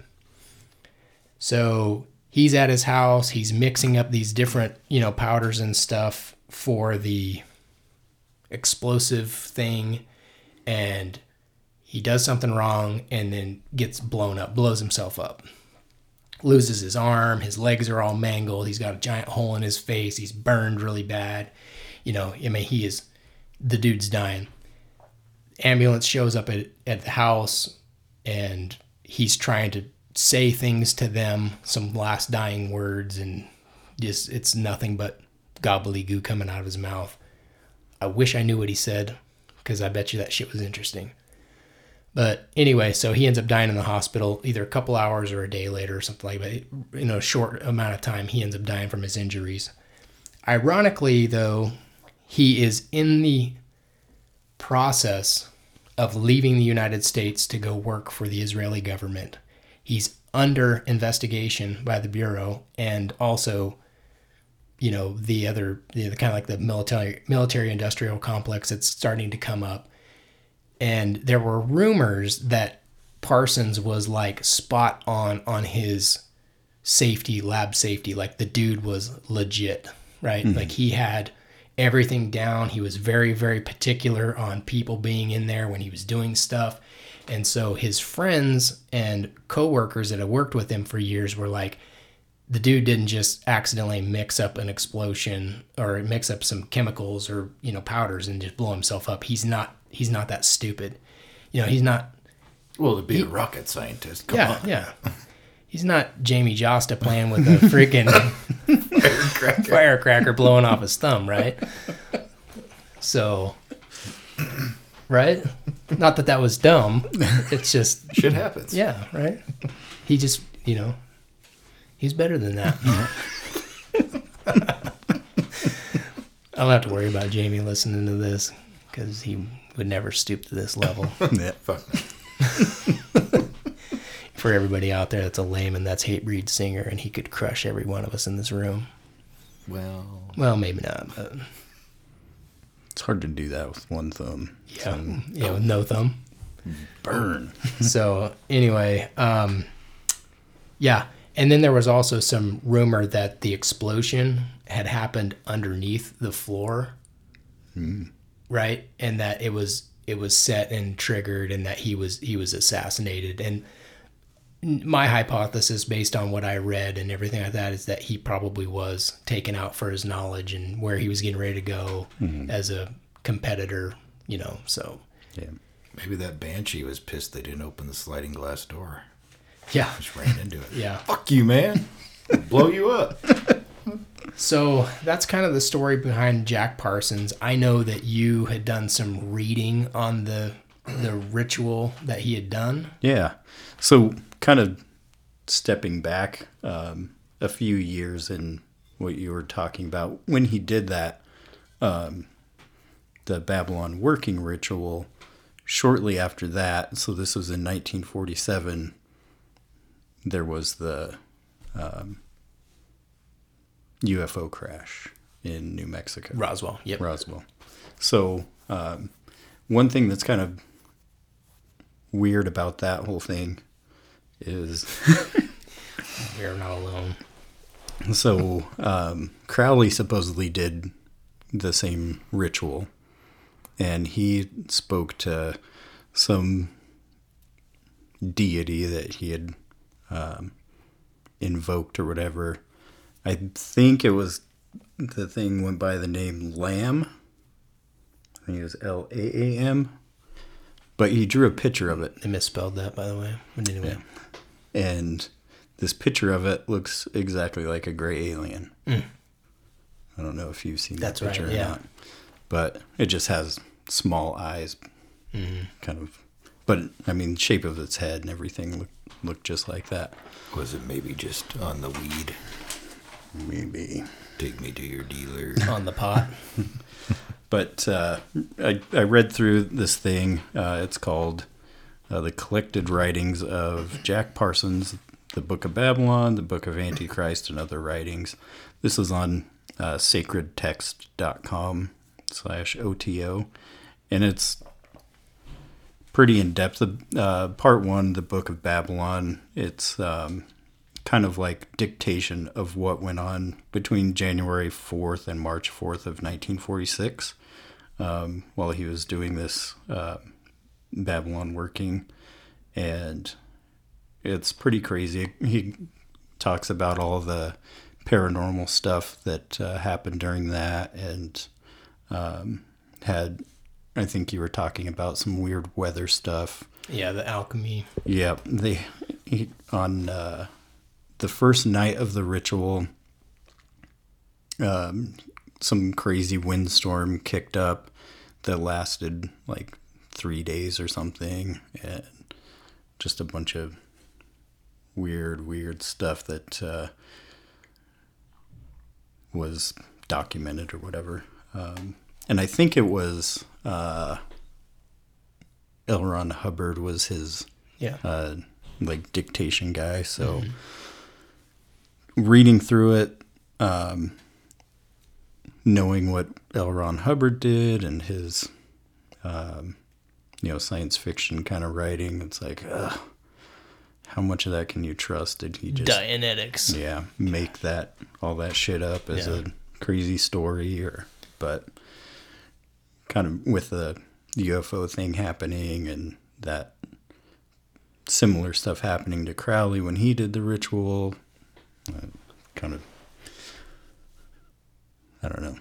So he's at his house, he's mixing up these different, you know, powders and stuff for the explosive thing and he does something wrong and then gets blown up, blows himself up. Loses his arm, his legs are all mangled, he's got a giant hole in his face, he's burned really bad. You know, I mean, he is the dude's dying. Ambulance shows up at, at the house and he's trying to say things to them, some last dying words, and just it's nothing but gobbledygook coming out of his mouth. I wish I knew what he said because I bet you that shit was interesting. But anyway, so he ends up dying in the hospital either a couple hours or a day later or something like that. In a short amount of time, he ends up dying from his injuries. Ironically, though, he is in the process of leaving the United States to go work for the Israeli government. He's under investigation by the bureau and also you know the other the, the kind of like the military military industrial complex that's starting to come up and there were rumors that Parsons was like spot on on his safety lab safety like the dude was legit right
Mhm.
like he had everything down. He was very, very particular on people being in there when he was doing stuff. And so his friends and coworkers that had worked with him for years were like, the dude didn't just accidentally mix up an explosion or mix up some chemicals or, you know, powders and just blow himself up. He's not he's not that stupid. You know, he's not
Well, to be
He-
a rocket scientist, come
yeah,
on.
yeah. He's not Jamey Jasta playing with a freaking firecracker blowing off his thumb, right? So, right? Not that that was dumb. It's just
Shit happens.
Yeah, right. He just, you know, he's better than that. I don't have to worry about Jamey listening to this because he would never stoop to this level.
yeah, fuck.
For everybody out there that's a layman, that's Hatebreed Singer, and he could crush every one of us in this room.
Well,
Well, maybe not, but
It's hard to do that with one thumb.
yeah, yeah, with no thumb.
Burn.
so anyway, um, yeah, and then there was also some rumor that the explosion had happened underneath the floor, right, and that it was it was set and triggered, and that he was he was assassinated. And my hypothesis, based on what I read and everything like that, is that he probably was taken out for his knowledge and where he was getting ready to go
Mhm.
as a competitor. You know, so
Yeah.
Maybe that banshee was pissed they didn't open the sliding glass door.
Yeah.
Just ran into it.
Yeah.
Fuck you, man. Blow you up.
So that's kind of the story behind Jack Parsons. I know that you had done some reading on the the ritual that he had done.
Yeah. So kind of stepping back um, a few years in what you were talking about. When he did that, um, the Babylon working ritual, shortly after that, so this was in 1947, there was the um, UFO crash in New Mexico.
Roswell. Yep.
Roswell. So, um, one thing that's kind of weird about that whole thing is
We're not alone.
so um, Crowley supposedly did the same ritual, and he spoke to some deity that he had um, invoked or whatever. I think it was the thing went by the name Lam. I think it was L A A M. But he drew a picture of it.
They misspelled that, by the way. But anyway.
and this picture of it looks exactly like a gray alien.
Mm.
I don't know if you've seen
That's
that
right,
picture or not, but it just has small eyes,
Mhm.
kind of. But I mean, shape of its head and everything look looked just like that.
Was it maybe just on the weed?
Maybe.
Take me to your dealer.
On the pot.
But uh, I, I read through this thing. Uh, it's called uh, The Collected Writings of Jack Parsons, The Book of Babylon, The Book of Antichrist, and Other Writings. This is on uh, sacredtext.com slash OTO. And it's pretty in depth. Uh, part one, The Book of Babylon, it's um, kind of like dictation of what went on between January 4th and March 4th of 1946 um, while he was doing this uh, Babylon working. And it's pretty crazy. He talks about all the paranormal stuff that uh, happened during that and um, had, I think you were talking about some weird weather stuff.
Yeah, the alchemy.
Yeah, they he, on uh, the first night of the ritual. Um, some crazy windstorm kicked up that lasted like three days or something, and just a bunch of weird, weird stuff that uh, was documented or whatever. Um, and I think it was uh, L. Ron Hubbard was his
Yeah.
uh, like dictation guy. So reading through it, um, knowing what L. Ron Hubbard did and his, um, you know, science fiction kind of writing, it's like, ugh, how much of that can you trust? Did he just
Dianetics.
yeah, make that all that shit up as
Yeah.
a crazy story or but kind of with the UFO thing happening and that similar stuff happening to Crowley when he did the ritual uh, kind of I don't know.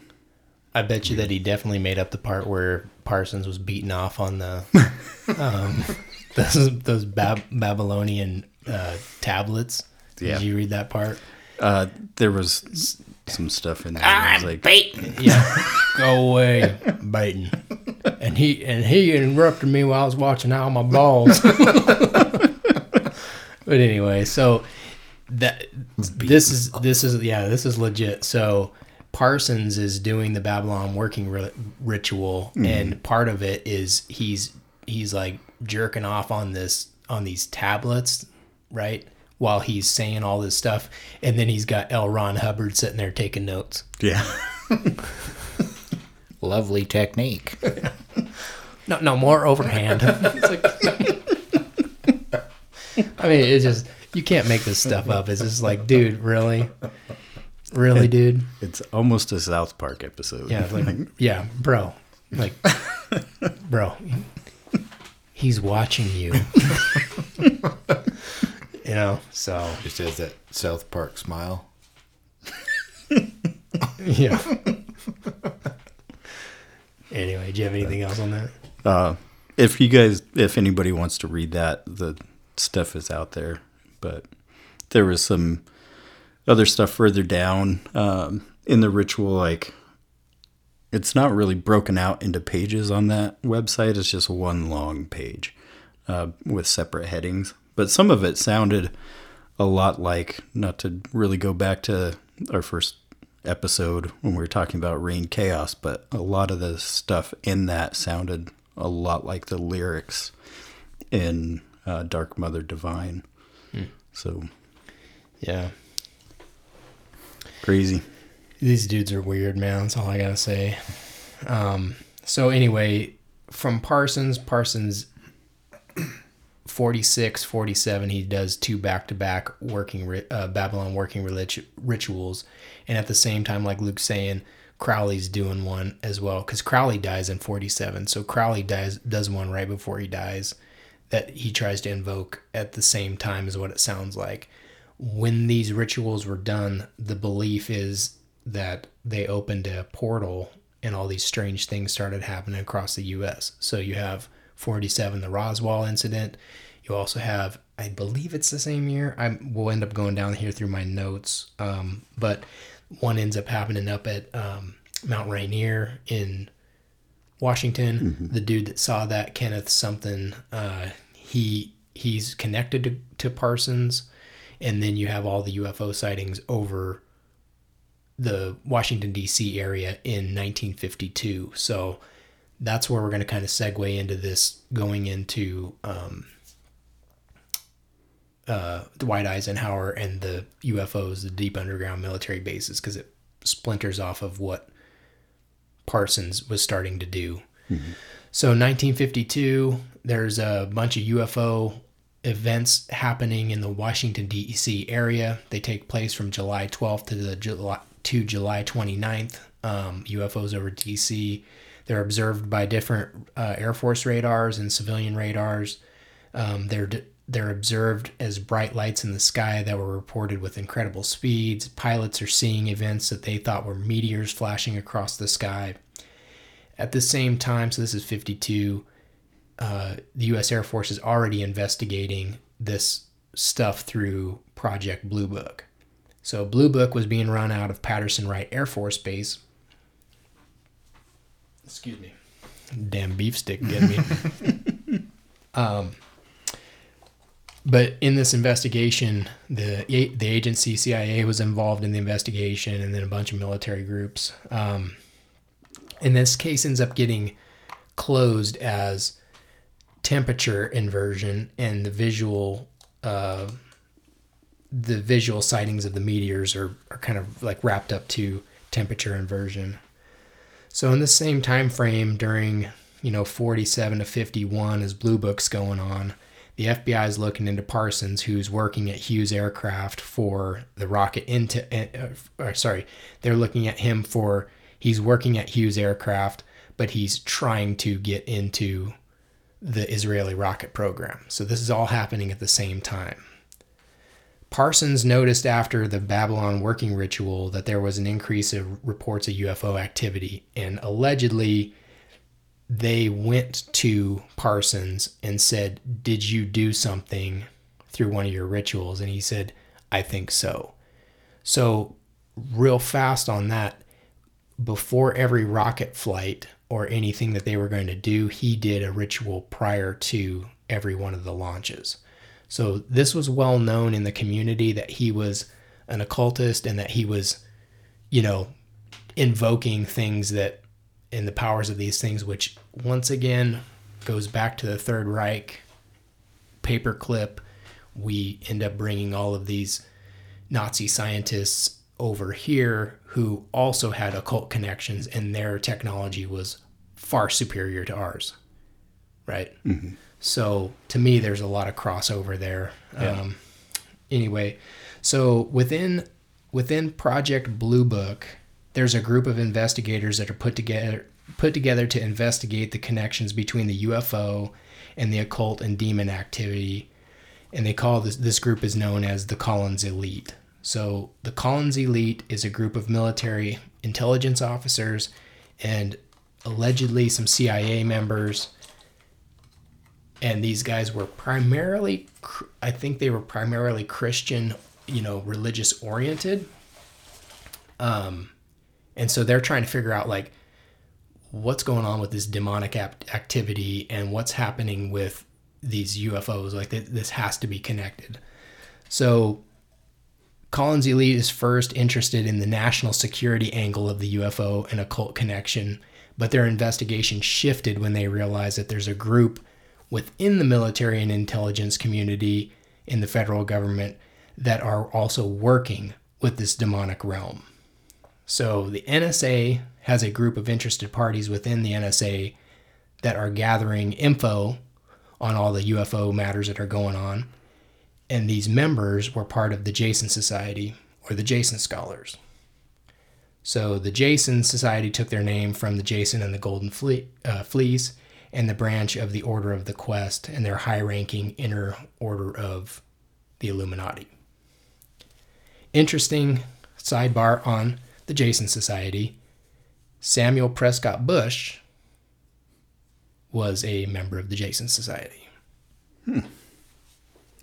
I bet you that he definitely made up the part where Parsons was beaten off on the um, those those Bab- Babylonian uh, tablets.
Yeah.
Did you read that part?
Uh, there was some stuff in there. that was ah, like,
baiting. Yeah, go away, baiting. And he and he interrupted me while I was watching out my balls. but anyway, so that this is this is yeah this is legit. So Parsons is doing the Babylon working ri- ritual, mm-hmm. and part of it is he's he's like jerking off on this on these tablets, right? While he's saying all this stuff, and then he's got L. Ron Hubbard sitting there taking notes.
yeah.
Lovely technique.
No, no more overhand. It's like- I mean, it's just you can't make this stuff up. It's just like, dude, really, really, dude.
It's almost a South Park episode.
Yeah, like, yeah, bro, like, bro, he's watching you. You know, so
Just has that South Park smile.
yeah. Anyway, do you have anything else on that?
Uh, if you guys, if anybody wants to read that, the stuff is out there. But there was some other stuff further down um, in the ritual. Like, it's not really broken out into pages on that website. It's just one long page uh, with separate headings. But some of it sounded a lot like, not to really go back to our first episode when we were talking about Rain Chaos, but a lot of the stuff in that sounded a lot like the lyrics in uh, Dark Mother Divine. So
Yeah.
crazy.
These dudes are weird, man. That's all I gotta say. Um, so anyway, from Parsons, Parsons 46, 47, he does two back-to-back working uh, Babylon working rituals, and at the same time, like Luke's saying, Crowley's doing one as well because Crowley dies in 47. So Crowley dies does one right before he dies that he tries to invoke at the same time is what it sounds like. When these rituals were done, the belief is that they opened a portal and all these strange things started happening across the US. So you have 47 the Roswell incident. You also have I believe it's the same year. I will end up going down here through my notes. Um, but one ends up happening up at um, Mount Rainier in Washington. The dude that saw that, Kenneth something, uh, he he's connected to, to Parsons, and then you have all the UFO sightings over the Washington D.C. area in 1952. So that's where we're going to kind of segue into this, going into um, uh, Dwight Eisenhower and the UFOs, the deep underground military bases, because it splinters off of what Parsons was starting to do. So 1952, there's a bunch of UFO events happening in the Washington D.C. area. They take place from July 12th to the July to July 29th. Um, UFOs over D.C. They're observed by different uh, Air Force radars and civilian radars. Um, they're they're observed as bright lights in the sky that were reported with incredible speeds. Pilots are seeing events that they thought were meteors flashing across the sky. At the same time, so this is 52, uh, the U.S. Air Force is already investigating this stuff through Project Blue Book. So Blue Book was being run out of Patterson Wright Air Force Base. Excuse me. Damn beef stick get me. um, but in this investigation, the the agency CIA was involved in the investigation, and then a bunch of military groups. Um, and this case ends up getting closed as temperature inversion and the visual uh, the visual sightings of the meteors are, are kind of like wrapped up to temperature inversion so in the same time frame during you know 47 to 51 as blue book's going on the fbi is looking into parsons who's working at hughes aircraft for the rocket into uh, or sorry they're looking at him for he's working at hughes aircraft but he's trying to get into the Israeli rocket program. So this is all happening at the same time. Parsons noticed after the Babylon working ritual that there was an increase of reports of UFO activity, and allegedly they went to Parsons and said, Did you do something through one of your rituals? And he said, I think so. So, real fast on that, before every rocket flight or anything that they were going to do, he did a ritual prior to every one of the launches. So this was well known in the community that he was an occultist and that he was, you know, invoking things that in the powers of these things, which once again goes back to the Third Reich paperclip. We end up bringing all of these Nazi scientists over here who also had occult connections and their technology was far superior to ours right mm-hmm. So to me there's a lot of crossover there um, anyway so within within project blue book there's a group of investigators that are put together put together to investigate the connections between the ufo and the occult and demon activity and they call this this group is known as the Collins Elite. So the Collins Elite is a group of military intelligence officers and allegedly some CIA members. And these guys were primarily, I think they were primarily Christian, you know, religious oriented. Um, and so they're trying to figure out like what's going on with this demonic activity and what's happening with these UFOs. Like th- this has to be connected. So Collins Elite is first interested in the national security angle of the UFO and occult connection, but their investigation shifted when they realized that there's a group within the military and intelligence community in the federal government that are also working with this demonic realm. So the NSA has a group of interested parties within the NSA that are gathering info on all the UFO matters that are going on. And these members were part of the Jason Society or the Jason Scholars. So the Jason Society took their name from the Jason and the Golden Fle- uh, Fleece and the branch of the Order of the Quest and their high ranking inner order of the Illuminati. Interesting sidebar on the Jason Society Samuel Prescott Bush was a member of the Jason Society. Hmm.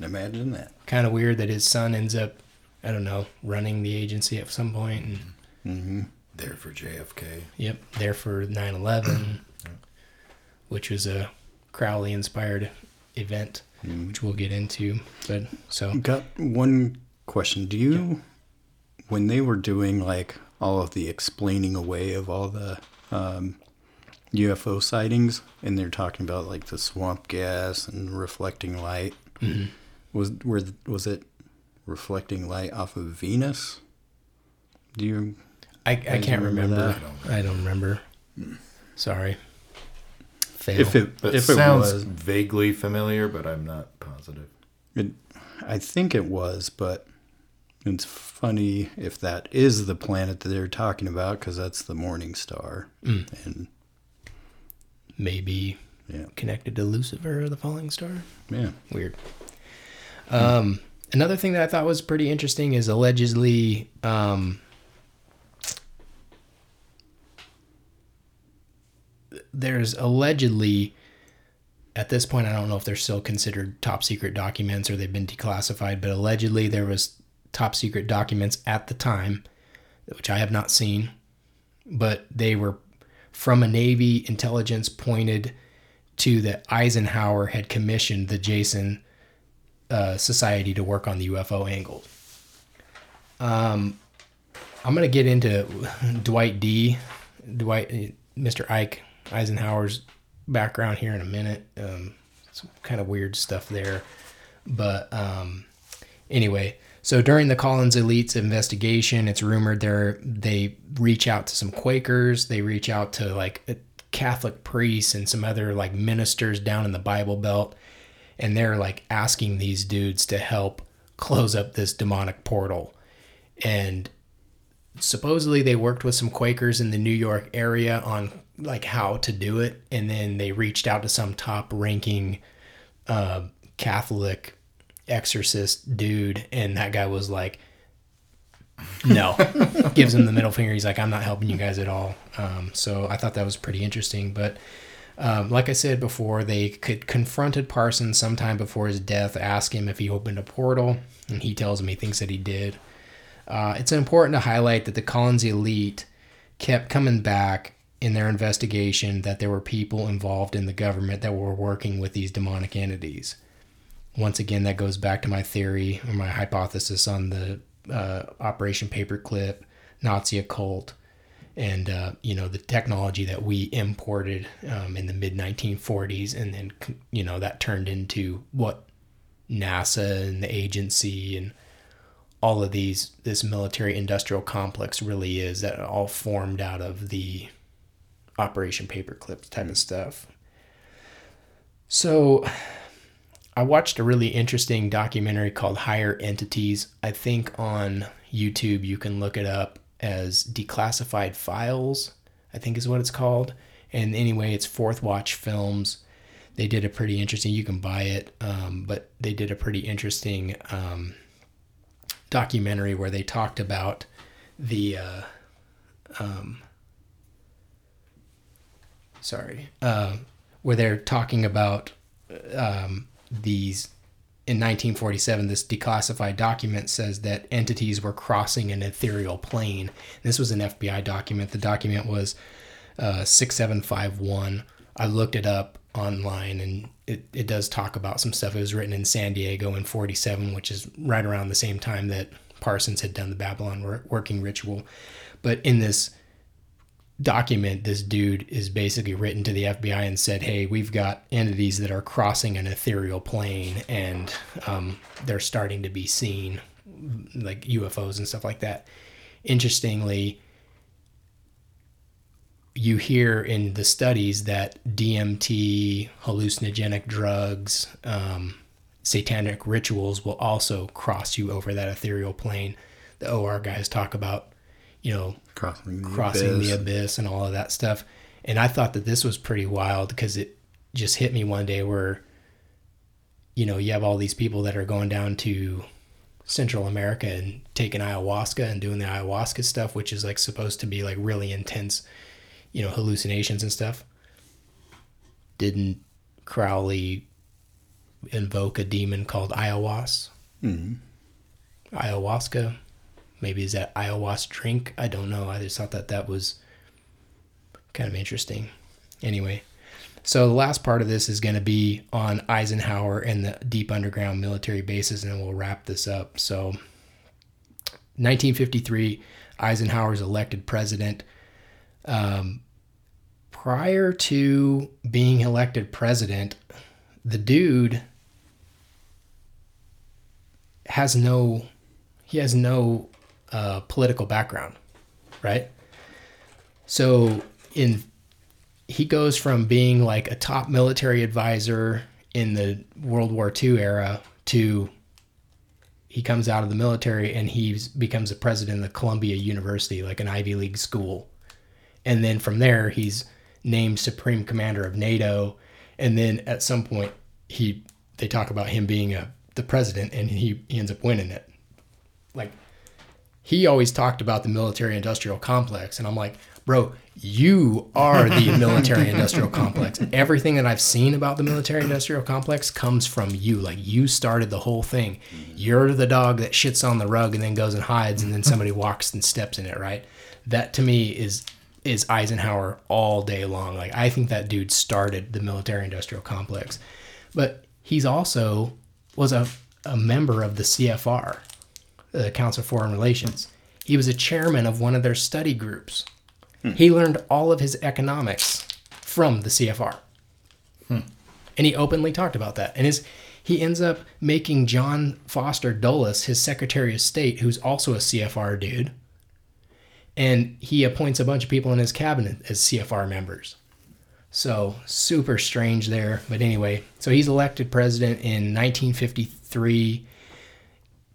Imagine that.
Kind of weird that his son ends up, I don't know, running the agency at some point and mm-hmm.
There for JFK.
Yep, there for 9 11, which was a Crowley inspired event, which we'll get into. But so,
Got one question. Do you, when they were doing like all of the explaining away of all the um, UFO sightings, and they're talking about like the swamp gas and reflecting light, was were was it reflecting light off of Venus? Do you?
I, I can't
remember
remember. I don't remember. Sorry. Fail.
If it if it
sounds
was,
vaguely familiar, but I'm not positive.
it, I think it was, but it's funny if that is the planet that they're talking about because that's the Morning Star, and
Maybe
yeah,
connected to Lucifer or the falling star.
yeah.
Weird. Um, another thing that I thought was pretty interesting is allegedly um, there's allegedly at this point I don't know if they're still considered top secret documents or they've been declassified, but allegedly there was top secret documents at the time, which I have not seen, but they were from a Navy intelligence pointed to that Eisenhower had commissioned the Jason uh, Society to work on the UFO angle. Um, I'm gonna get into Dwight D. Dwight, Mr. Ike Eisenhower's background here in a minute. Um, some kind of weird stuff there, but um, anyway. So during the Collins Elites investigation, it's rumored they they reach out to some Quakers. They reach out to like Catholic priests and some other like ministers down in the Bible Belt, and they're like asking these dudes to help close up this demonic portal. And supposedly they worked with some Quakers in the New York area on like how to do it, and then they reached out to some top ranking uh, Catholic exorcist dude, and that guy was like, no, gives him the middle finger. He's like, I'm not helping you guys at all. Um, so I thought that was pretty interesting. But um, like I said before, they could confronted Parsons sometime before his death, ask him if he opened a portal, and he tells him he thinks that he did. Uh, it's important to highlight that the Collins elite kept coming back in their investigation that there were people involved in the government that were working with these demonic entities. Once again, that goes back to my theory or my hypothesis on the uh, Operation Paperclip, Nazi occult, and uh, you know the technology that we imported um, in the mid 1940s, and then you know that turned into what NASA and the agency and all of these this military industrial complex really is that all formed out of the Operation Paperclip type of stuff. So I watched a really interesting documentary called Higher Entities. I think on YouTube you can look it up as Declassified Files, I think is what it's called. And anyway, it's Fourth Watch Films. They did a pretty interesting, you can buy it, um, but they did a pretty interesting um, documentary where they talked about the. Uh, um, sorry, uh, where they're talking about um, these in 1947 this declassified document says that entities were crossing an ethereal plane. This was an fbi document. The document was uh, 6751 i looked it up online and it, it does talk about some stuff. It was written in san diego in 47 which is right around the same time that Parsons had done the Babylon working ritual. But in this document, this dude is basically written to the FBI and said, "Hey, we've got entities that are crossing an ethereal plane, and um, they're starting to be seen, like UFOs and stuff like that." Interestingly, you hear in the studies that DMT, hallucinogenic drugs, um, satanic rituals will also cross you over that ethereal plane. The OR guys talk about, you know,
Crossing the
crossing
abyss.
the abyss and all of that stuff. And I thought that this was pretty wild because it just hit me one day where, you know, you have all these people that are going down to Central America and taking ayahuasca and doing the ayahuasca stuff, which is like supposed to be like really intense, you know, hallucinations and stuff. Didn't Crowley invoke a demon called Aiwass?
Mhm.
Ayahuasca? Maybe is that ayahuasca drink? I don't know. I just thought that that was kind of interesting. Anyway, so the last part of this is going to be on Eisenhower and the deep underground military bases, and we'll wrap this up. So, 1953, Eisenhower is elected president. Um, prior to being elected president, the dude has no he has no political background, right? So in he goes from being like a top military advisor in the World War II era to he comes out of the military and he becomes a president of Columbia University, like an Ivy League school. And then from there, he's named supreme commander of NATO. And then at some point, he they talk about him being a the president, and he, he ends up winning it. Like he always talked about the military industrial complex, and I'm like, bro, you are the military industrial complex. Everything that I've seen about the military industrial complex comes from you. Like you started the whole thing. You're the dog that shits on the rug and then goes and hides, and then somebody walks and steps in it, right? That to me is is Eisenhower all day long. Like I think that dude started the military industrial complex. But he's also was a, a member of the CFR, Uh, the Council of Foreign Relations. He was a chairman of one of their study groups. Hmm. He learned all of his economics from the CFR. Hmm. And he openly talked about that. And his he ends up making John Foster Dulles his Secretary of State, who's also a CFR dude. And he appoints a bunch of people in his cabinet as CFR members. So super strange there. But anyway, so he's elected president in 1953.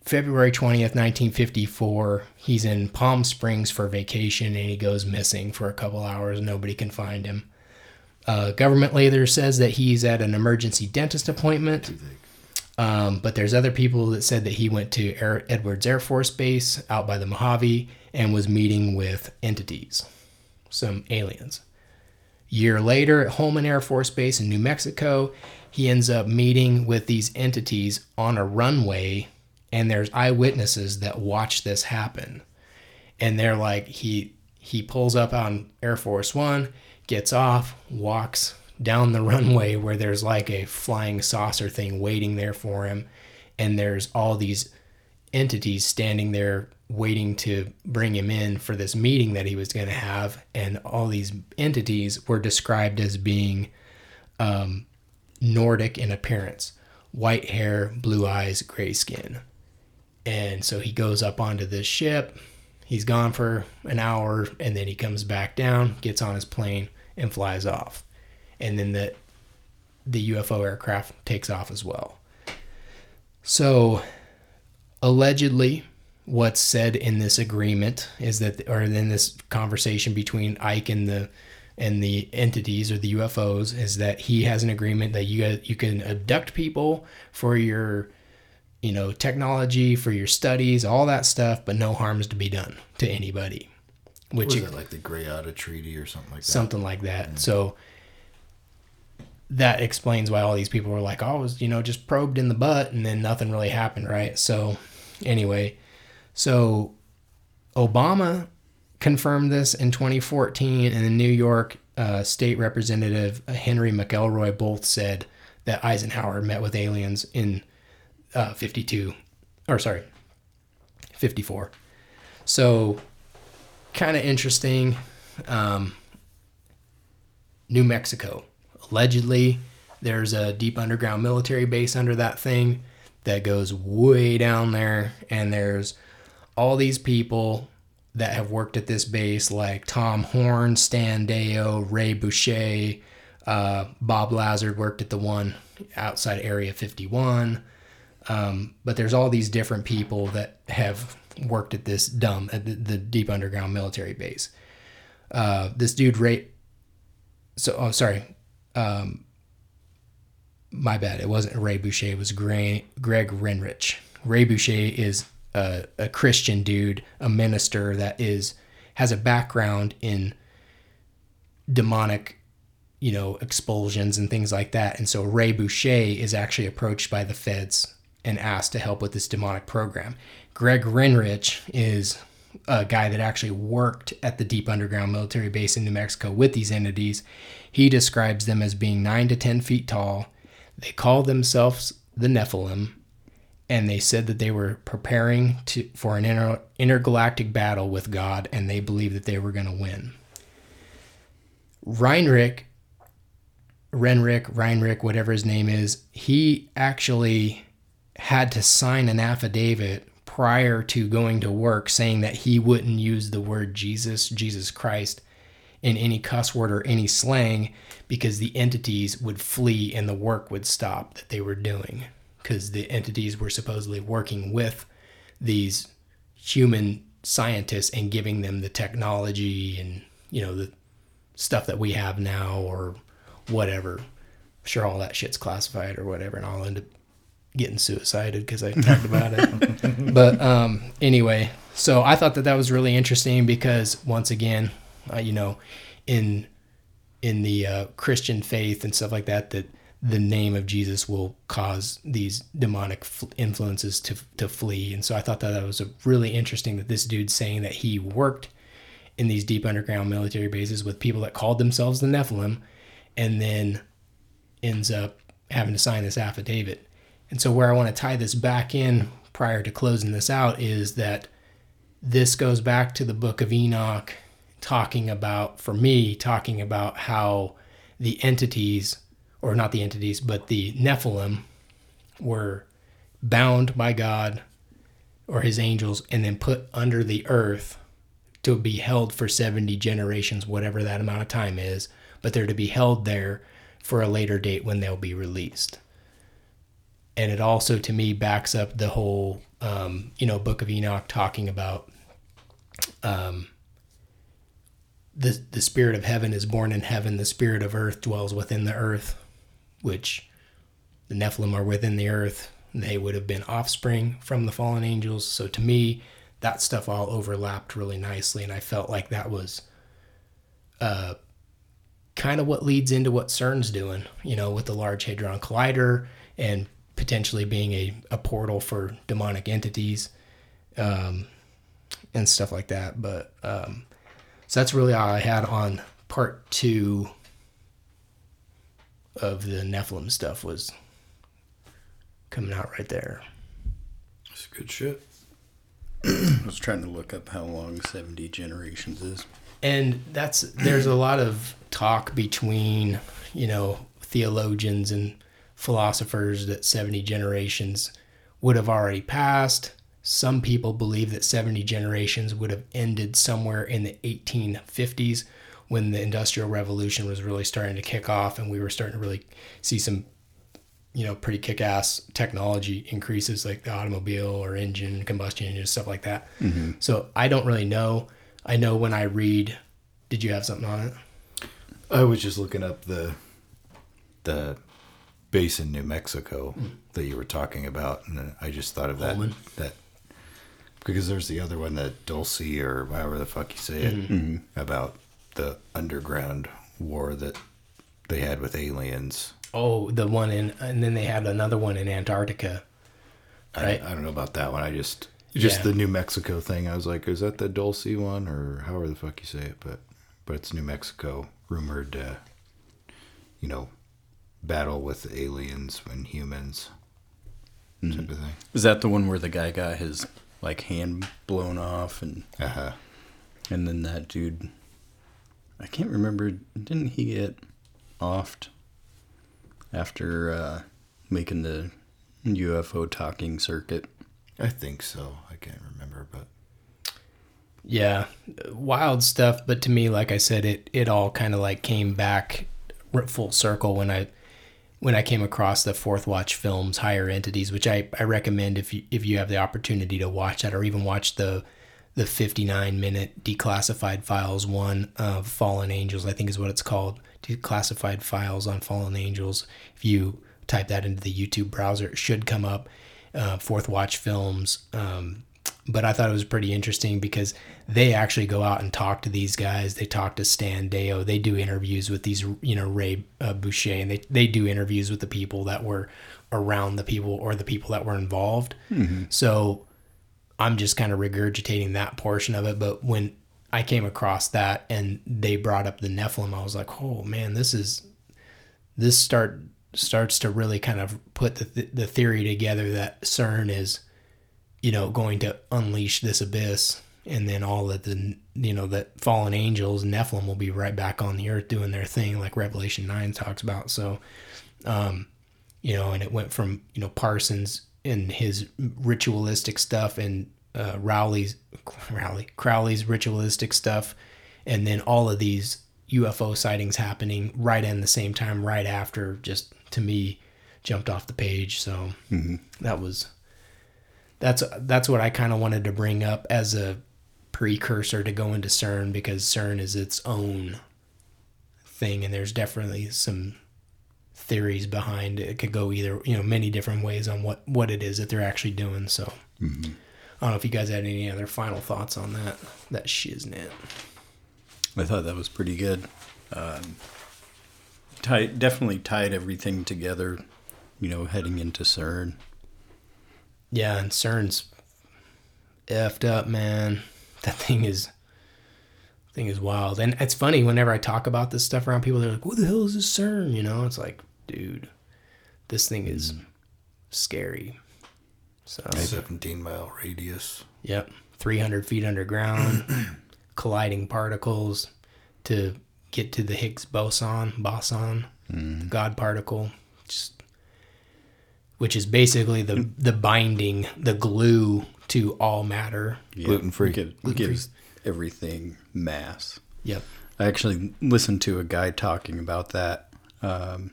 February 20th, 1954, he's in Palm Springs for vacation and he goes missing for a couple hours. Nobody can find him. Uh, government later says that he's at an emergency dentist appointment. Um, but there's other people that said that he went to Air, Edwards Air Force Base out by the Mojave and was meeting with entities, some aliens. Year later, at Holloman Air Force Base in New Mexico, he ends up meeting with these entities on a runway, and there's eyewitnesses that watch this happen. And they're like, he he pulls up on Air Force One, gets off, walks down the runway where there's like a flying saucer thing waiting there for him, and there's all these entities standing there waiting to bring him in for this meeting that he was going to have. And all these entities were described as being um, nordic in appearance. White hair blue eyes gray skin and so he goes up onto this ship. He's gone for an hour and then he comes back down gets on his plane and flies off. And then the the ufo aircraft takes off as well. So allegedly what's said in this agreement is that or in this conversation between Ike and the and the entities or the UFOs is that he has an agreement that you you can abduct people for your you know technology for your studies all that stuff but no harms to be done to anybody
Which was it like the Greada Treaty or something like that?
something like that. So that explains why all these people were like, "Oh, I was you know just probed in the butt," and then nothing really happened, right? So anyway, so Obama confirmed this in 2014, and the New York uh, State Representative Henry McElroy both said that Eisenhower met with aliens in uh, 52, or sorry, 54. So, kind of interesting. Um, New Mexico. Allegedly, there's a deep underground military base under that thing that goes way down there, and there's all these people that have worked at this base, like Tom Horn, Stan Deyo, Ray Boucher, uh, Bob Lazar worked at the one outside Area 51. Um, but there's all these different people that have worked at this dumb at the, the deep underground military base. Uh, this dude Ray. So oh sorry, um, my bad. It wasn't Ray Boeche. It was Greg, Greg Renrich. Ray Boeche is a, a Christian dude, a minister that is has a background in demonic, you know, expulsions and things like that. And so Ray Boeche is actually approached by the feds and asked to help with this demonic program. Greg Renrich is a guy that actually worked at the deep underground military base in New Mexico with these entities. He describes them as being nine to 10 feet tall. They call themselves the Nephilim, and they said that they were preparing to, for an inter, intergalactic battle with God, and they believed that they were going to win. Reinrich, Renrick, Reinrich, whatever his name is, he actually had to sign an affidavit prior to going to work saying that he wouldn't use the word Jesus, Jesus Christ, in any cuss word or any slang because the entities would flee and the work would stop that they were doing because the entities were supposedly working with these human scientists and giving them the technology and you know the stuff that we have now or whatever. I'm sure all that shit's classified or whatever, and I'll end up getting suicided because I talked about it. but um, anyway, so I thought that that was really interesting because once again, uh, you know, in in the uh, Christian faith and stuff like that, that the name of Jesus will cause these demonic f- influences to to flee. And so I thought that that was a really interesting that this dude's saying that he worked in these deep underground military bases with people that called themselves the Nephilim, and then ends up having to sign this affidavit. And so, where I want to tie this back in prior to closing this out is that this goes back to the book of Enoch, talking about, for me, talking about how the entities, or not the entities, but the Nephilim were bound by God or his angels and then put under the earth to be held for 70 generations, whatever that amount of time is, but they're to be held there for a later date when they'll be released and it also to me backs up the whole um, you know book of enoch talking about um, the the spirit of heaven is born in heaven the spirit of earth dwells within the earth which the nephilim are within the earth. They would have been offspring from the fallen angels. So to me that stuff all overlapped really nicely and i felt like that was uh, kind of what leads into what cern's doing you know with the large hadron collider and potentially being a, a portal for demonic entities um, and stuff like that. But um, so that's really all I had on part two of the Nephilim stuff was coming out right there.
That's good shit.
I was trying to look up how long 70 generations is.
And that's there's a lot of talk between, you know, theologians and philosophers that 70 generations would have already passed. Some people believe that 70 generations would have ended somewhere in the 1850s when the Industrial Revolution was really starting to kick off and we were starting to really see some, you know, pretty kick ass technology increases like the automobile or engine, combustion engine, stuff like that.
Mm-hmm.
So I don't really know. I know when I read, did you have something on it?
I was just looking up the the base in New Mexico that you were talking about, and I just thought of that
Holloman?
that because there's the other one that Dulce or however the fuck you say it
Mhm.
about the underground war that they had with aliens.
Oh, the one in, and then they had another one in Antarctica.
I,
Right.
I don't know about that one. I just just
Yeah.
the New Mexico thing. I was like, is that the Dulce one or however the fuck you say it? But but it's New Mexico rumored, uh, you know, battle with aliens and humans type of thing.
Is that the one where the guy got his like hand blown off and
Uh huh.
and then that dude I can't remember didn't he get offed after uh, making the UFO talking circuit?
I think so. I can't remember, but
Yeah, wild stuff. But to me, like I said, it it all kind of like came back full circle when I when I came across the Fourth Watch films, Higher Entities, which I, I recommend if you if you have the opportunity to watch that, or even watch the the 59 minute declassified files one of Fallen Angels, I think is what it's called, declassified files on Fallen Angels. If you type that into the YouTube browser, it should come up. Uh, Fourth Watch films. Um, but I thought it was pretty interesting because they actually go out and talk to these guys. They talk to Stan Deyo. They do interviews with these, you know, Ray uh, Boeche, and they they do interviews with the people that were around the people or the people that were involved. So I'm just kind of regurgitating that portion of it. But when I came across that and they brought up the Nephilim, I was like, oh man, this is this start starts to really kind of put the th- the theory together that CERN is, you know, going to unleash this abyss, and then all of the you know that fallen angels Nephilim will be right back on the earth doing their thing, like Revelation nine talks about. So, um, you know, and it went from you know Parsons and his ritualistic stuff and uh, Rowley's Rowley Crowley's ritualistic stuff, and then all of these UFO sightings happening right in the same time, right after. Just to me, jumped off the page. So that was that's that's what I kind of wanted to bring up as a precursor to go into CERN because CERN is its own thing, and there's definitely some theories behind it. It could go either, you know, many different ways on what what it is that they're actually doing. So, I don't know if you guys had any other final thoughts on that that shiznit.
I thought that was pretty good. Um, tied, definitely tied everything together, you know, heading into CERN.
Yeah, and CERN's effed up, man. That thing is thing is wild. And it's funny whenever I talk about this stuff around people, they're like, "What the hell is this CERN?" You know, it's like, dude, this thing is hmm. scary. So,
17 mile radius.
yep, 300 feet underground, colliding particles to get to the Higgs boson, boson, hmm. the God particle, which is basically the the binding, the glue to all matter.
Gluten-free.
Give, gives everything mass.
Yep.
I actually listened to a guy talking about that um,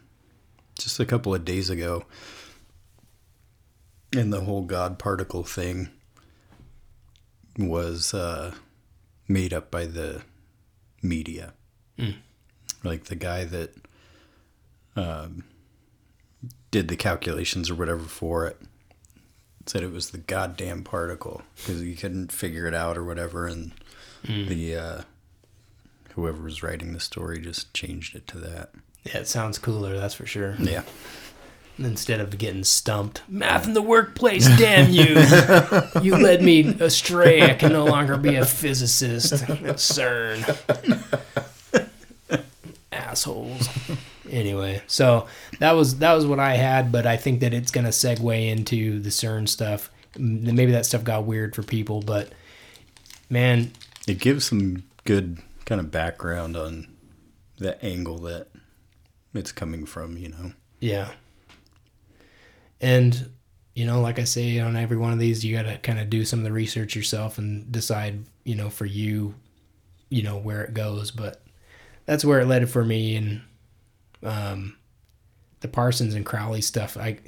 just a couple of days ago. And the whole God particle thing was uh, made up by the media. Like the guy that um, did the calculations or whatever for it said it was the goddamn particle because he couldn't figure it out or whatever. And the uh, whoever was writing the story just changed it to that.
Yeah, it sounds cooler, that's for sure.
Yeah.
Instead of getting stumped, math in the workplace, damn you! you led me astray. I can no longer be a physicist at CERN. Assholes. Anyway, so that was that was what I had, but I think that it's gonna segue into the CERN stuff. Mm, maybe that stuff got weird for people, but man,
It gives some good kind of background on the angle that it's coming from, you know.
Yeah. And, you know, like I say on every one of these, you got to kind of do some of the research yourself and decide, you know, for you, you know, where it goes. But that's where it led for me. And um, the Parsons and Crowley stuff, I,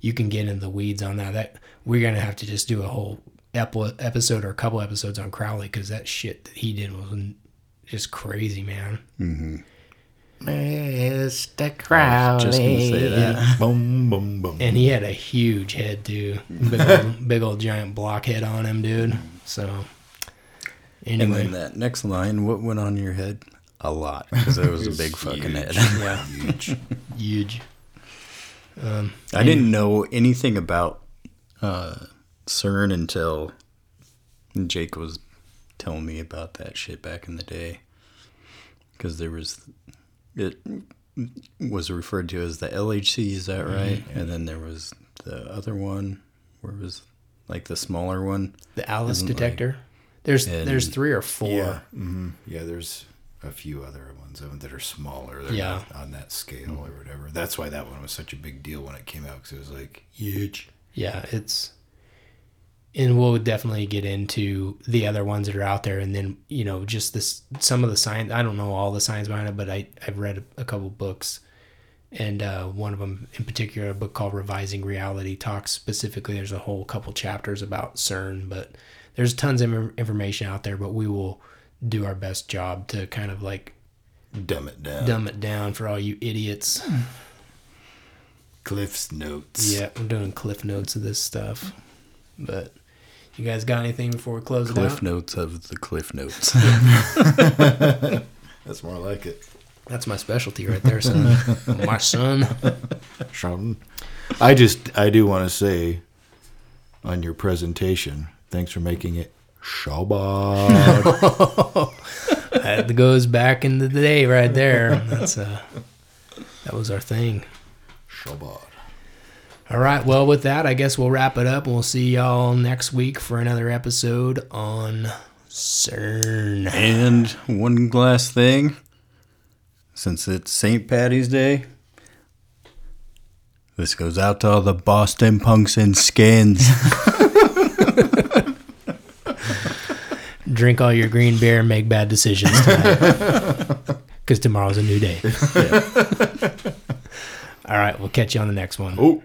you can get in the weeds on that. That we're gonna have to just do a whole epi- episode or a couple episodes on Crowley because that shit that he did was just crazy, man. Mm-hmm.
Mr.
Crowley. Just gonna say that.
boom, boom, boom.
And he had a huge head too, big old, big old giant blockhead on him, dude. So
And
anyway,
then that next line, what went on your head? A lot, because it was a big fucking head.
yeah, huge. Um,
I didn't know anything about uh, CERN until Jake was telling me about that shit back in the day. Because there was, it was referred to as the LHC, is that right? And then there was the other one where it was like the smaller one.
The Alice
Isn't like-
detector. there's
and-
there's three or four.
Yeah, hmm yeah. There's a few other ones of them that are smaller. They're
Yeah.
not on that scale or whatever. That's why that one was such a big deal when it came out because it was like huge.
Yeah, it's and we'll definitely get into the other ones that are out there and then, you know, just this some of the science I don't know all the science behind it, but I I've read a, a couple books and uh, one of them in particular, a book called Revising Reality, talks specifically. There's a whole couple chapters about CERN, but there's tons of information out there. But we will do our best job to kind of like
Dumb it down.
dumb it down for all you idiots.
Cliff's notes.
Yeah, we're doing cliff notes of this stuff. But you guys got anything before we close it
Cliff notes of the cliff notes.
That's more like it.
That's my specialty right there, son. my son.
Sean. I just I do want to say on your presentation, thanks for making it Shabbat.
That goes back into the day right there. That's uh that was our thing.
Shabbat.
All right, well with that, I guess we'll wrap it up and we'll see y'all next week for another episode on CERN.
and one last thing, since it's St. Patty's Day, this goes out to all the Boston punks and skins.
drink all your green beer and make bad decisions. Because tomorrow's a new day. Yeah. all right, we'll catch you on the next one.
Ooh.